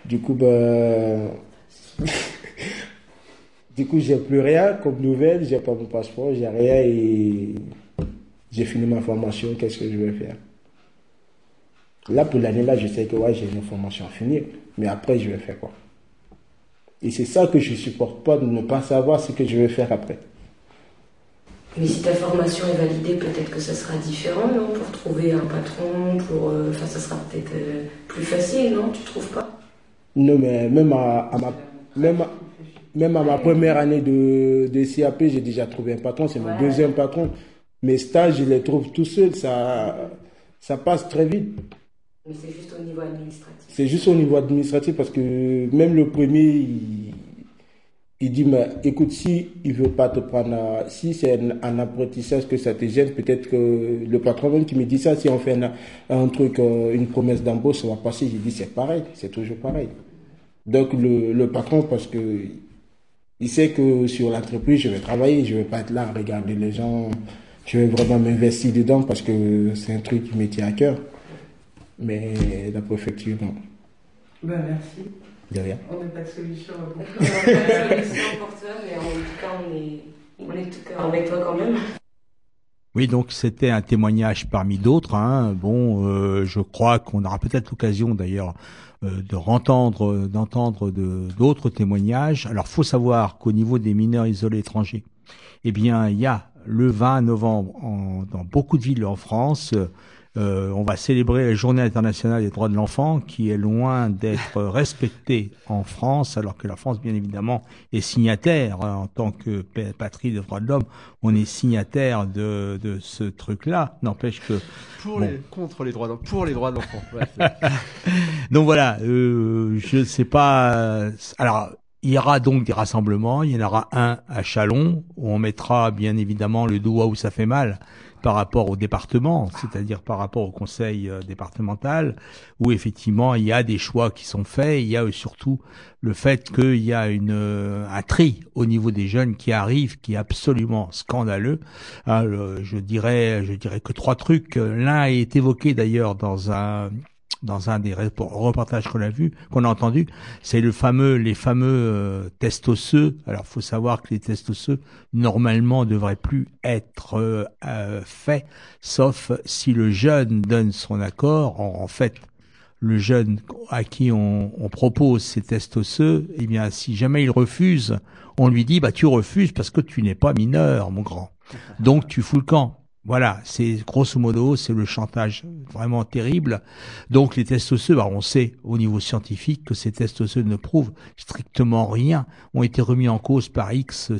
Speaker 7: Du coup, ben, du coup, j'ai plus rien comme nouvelle, j'ai pas mon passeport, j'ai rien et j'ai fini ma formation, qu'est-ce que je vais faire? Là, pour l'année là, je sais que ouais, j'ai une formation à finir, mais après, je vais faire quoi? Et c'est ça que je supporte pas de ne pas savoir ce que je vais faire après.
Speaker 8: Mais si ta formation est validée, peut-être que ça sera différent, non? Pour trouver un patron, pour. Euh, enfin, ça sera peut-être euh, plus facile, non? Tu trouves pas?
Speaker 7: Non, mais même à, ma. Même même à ma première année de, de CAP, j'ai déjà trouvé un patron, c'est mon deuxième patron. Mes stages, je les trouve tout seul, ça, ça passe très vite.
Speaker 8: Mais c'est juste au niveau administratif.
Speaker 7: C'est juste au niveau administratif parce que même le premier, il, il dit, mais écoute, si il veut pas te prendre, si c'est un, apprentissage que ça te gêne, peut-être que le patron même qui me dit ça, si on fait un, truc, euh, une promesse d'embauche, ça va passer. J'ai dit, c'est pareil, c'est toujours pareil. Donc le, patron, parce que il sait que sur l'entreprise, je vais travailler, je vais pas être là à regarder les gens, je vais vraiment m'investir dedans parce que c'est un truc qui me tient à cœur. Mais la préfecture, non.
Speaker 6: Ben, merci.
Speaker 7: De rien.
Speaker 6: On n'a pas de solution.
Speaker 8: On n'a pas de solution pour toi, mais en tout cas, on est, on est tout cœur avec toi quand même.
Speaker 2: Oui, donc c'était un témoignage parmi d'autres. Hein. Bon, euh, je crois qu'on aura peut-être l'occasion d'ailleurs euh, de entendre, d'entendre d'autres témoignages. Alors, faut savoir qu'au niveau des mineurs isolés étrangers, eh bien, il y a le 20 novembre en, dans beaucoup de villes en France euh, on va célébrer la Journée internationale des droits de l'enfant, qui est loin d'être respectée en France, alors que la France, bien évidemment, est signataire hein, en tant que patrie des droits de l'homme. On est signataire de, de ce truc-là. N'empêche que
Speaker 9: pour les, contre les droits pour les droits de l'enfant.
Speaker 2: donc voilà, euh, je ne sais pas. Alors il y aura donc des rassemblements. Il y en aura un à Chalon où on mettra bien évidemment le doigt où ça fait mal par rapport au département, c'est-à-dire par rapport au conseil euh, départemental, où effectivement il y a des choix qui sont faits. Il y a surtout le fait qu'il y a une, euh, un tri au niveau des jeunes qui arrivent, qui est absolument scandaleux. Ah, je dirais, je dirais que trois trucs. L'un est évoqué d'ailleurs dans un dans un des reportages qu'on a vu, qu'on a entendu, c'est le fameux, les fameux euh, tests osseux. Alors, faut savoir que les tests osseux normalement devraient plus être euh, euh, faits, sauf si le jeune donne son accord. En, fait, le jeune à qui on, on, propose ces tests osseux, eh bien, si jamais il refuse, on lui dit, bah, tu refuses parce que tu n'es pas mineur, mon grand. Donc, tu fous le camp. Voilà, c'est grosso modo, c'est le chantage vraiment terrible. Donc les tests osseux, bah, on sait au niveau scientifique que ces tests osseux ne prouvent strictement rien, ont été remis en cause par X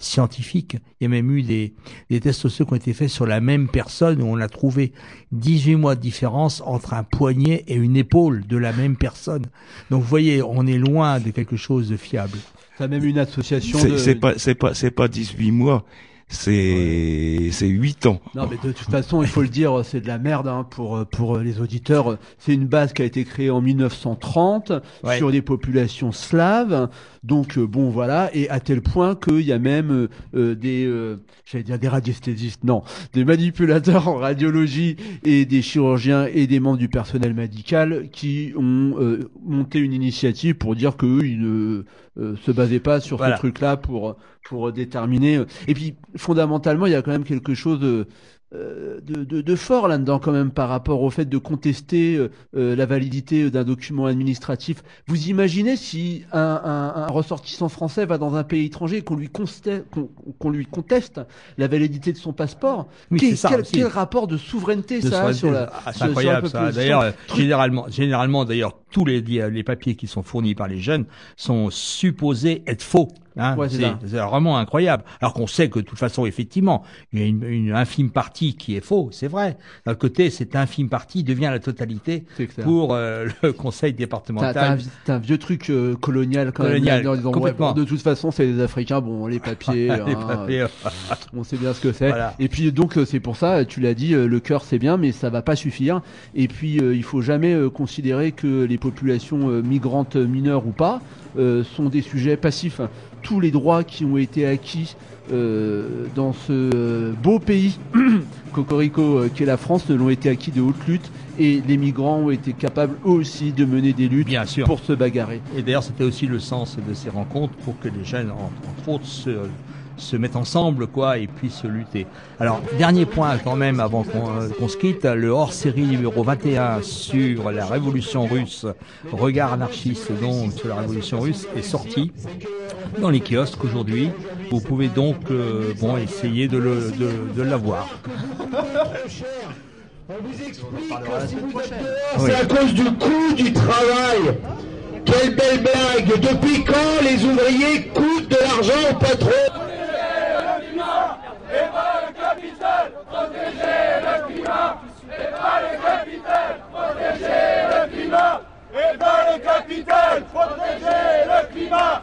Speaker 2: scientifiques. Il y a même eu des, des tests osseux qui ont été faits sur la même personne où on a trouvé 18 mois de différence entre un poignet et une épaule de la même personne. Donc vous voyez, on est loin de quelque chose de fiable.
Speaker 9: Ça a même une association.
Speaker 4: C'est pas, c'est pas, c'est pas 18 mois c'est c'est huit ans.
Speaker 9: Non, mais de toute façon, il faut le dire, c'est de la merde hein, pour pour les auditeurs. C'est une base qui a été créée en 1930 sur des populations slaves. Donc euh, bon voilà, et à tel point qu'il y a même euh, euh, des, j'allais dire des radiesthésistes, non, des manipulateurs en radiologie et des chirurgiens et des membres du personnel médical qui ont monté une initiative pour dire qu'eux ils ne se basaient pas sur ce truc-là pour pour déterminer. Et puis fondamentalement, il y a quand même quelque chose de euh, de, de, de, fort là-dedans quand même par rapport au fait de contester euh, euh, la validité d'un document administratif. Vous imaginez si un, un, un, ressortissant français va dans un pays étranger et qu'on lui, qu'on lui conteste la validité de son passeport quel, quel, rapport de souveraineté ça a sur la
Speaker 2: ah, C'est incroyable ça. D'ailleurs, généralement, généralement d'ailleurs, tous les, les papiers qui sont fournis par les jeunes sont supposés être faux. Hein, c'est vraiment incroyable. Alors qu'on sait que de toute façon, effectivement, il y a une, une infime partie qui est faux, c'est vrai. D'un côté, cette infime partie devient la totalité pour euh, le conseil départemental.
Speaker 9: C'est un, vieux truc euh, colonial quand
Speaker 2: colonial,
Speaker 9: même. Disant, de toute façon, c'est les Africains, bon, les papiers, les hein, papiers. on sait bien ce que c'est. Et puis donc, euh, c'est pour ça, tu l'as dit, le cœur c'est bien, mais ça va pas suffire. Et puis, il faut jamais considérer que les populations migrantes mineures ou pas sont des sujets passifs tous les droits qui ont été acquis euh, dans ce euh, beau pays, Cocorico, euh, qu'est la France, ne l'ont été acquis de haute lutte et les migrants ont été capables aussi de mener des luttes pour se bagarrer.
Speaker 2: Et d'ailleurs, c'était aussi le sens de ces rencontres pour que les jeunes, entre autres, se se mettent ensemble quoi et puissent lutter. Alors dernier point quand même avant euh, qu'on se quitte, le hors-série numéro 21 sur la révolution russe, regard anarchiste donc sur la révolution russe est sorti dans les kiosques aujourd'hui. Vous pouvez donc euh, bon essayer de le de, de l'avoir.
Speaker 10: C'est à cause du coût du travail. Quelle belle blague Depuis quand les ouvriers coûtent de l'argent au patron
Speaker 11: protéger le climat, et pas le capital, protéger le climat, et pas le capital, protéger le climat.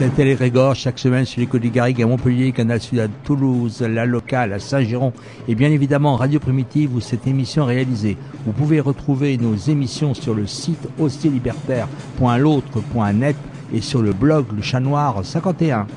Speaker 2: Les Régors chaque semaine sur les côtes du Garrigue à Montpellier, Canal Sud à Toulouse, la locale à Saint-Giron et bien évidemment Radio Primitive où cette émission est réalisée. Vous pouvez retrouver nos émissions sur le site libertaire.l'autre.net et sur le blog Le Chat Noir 51.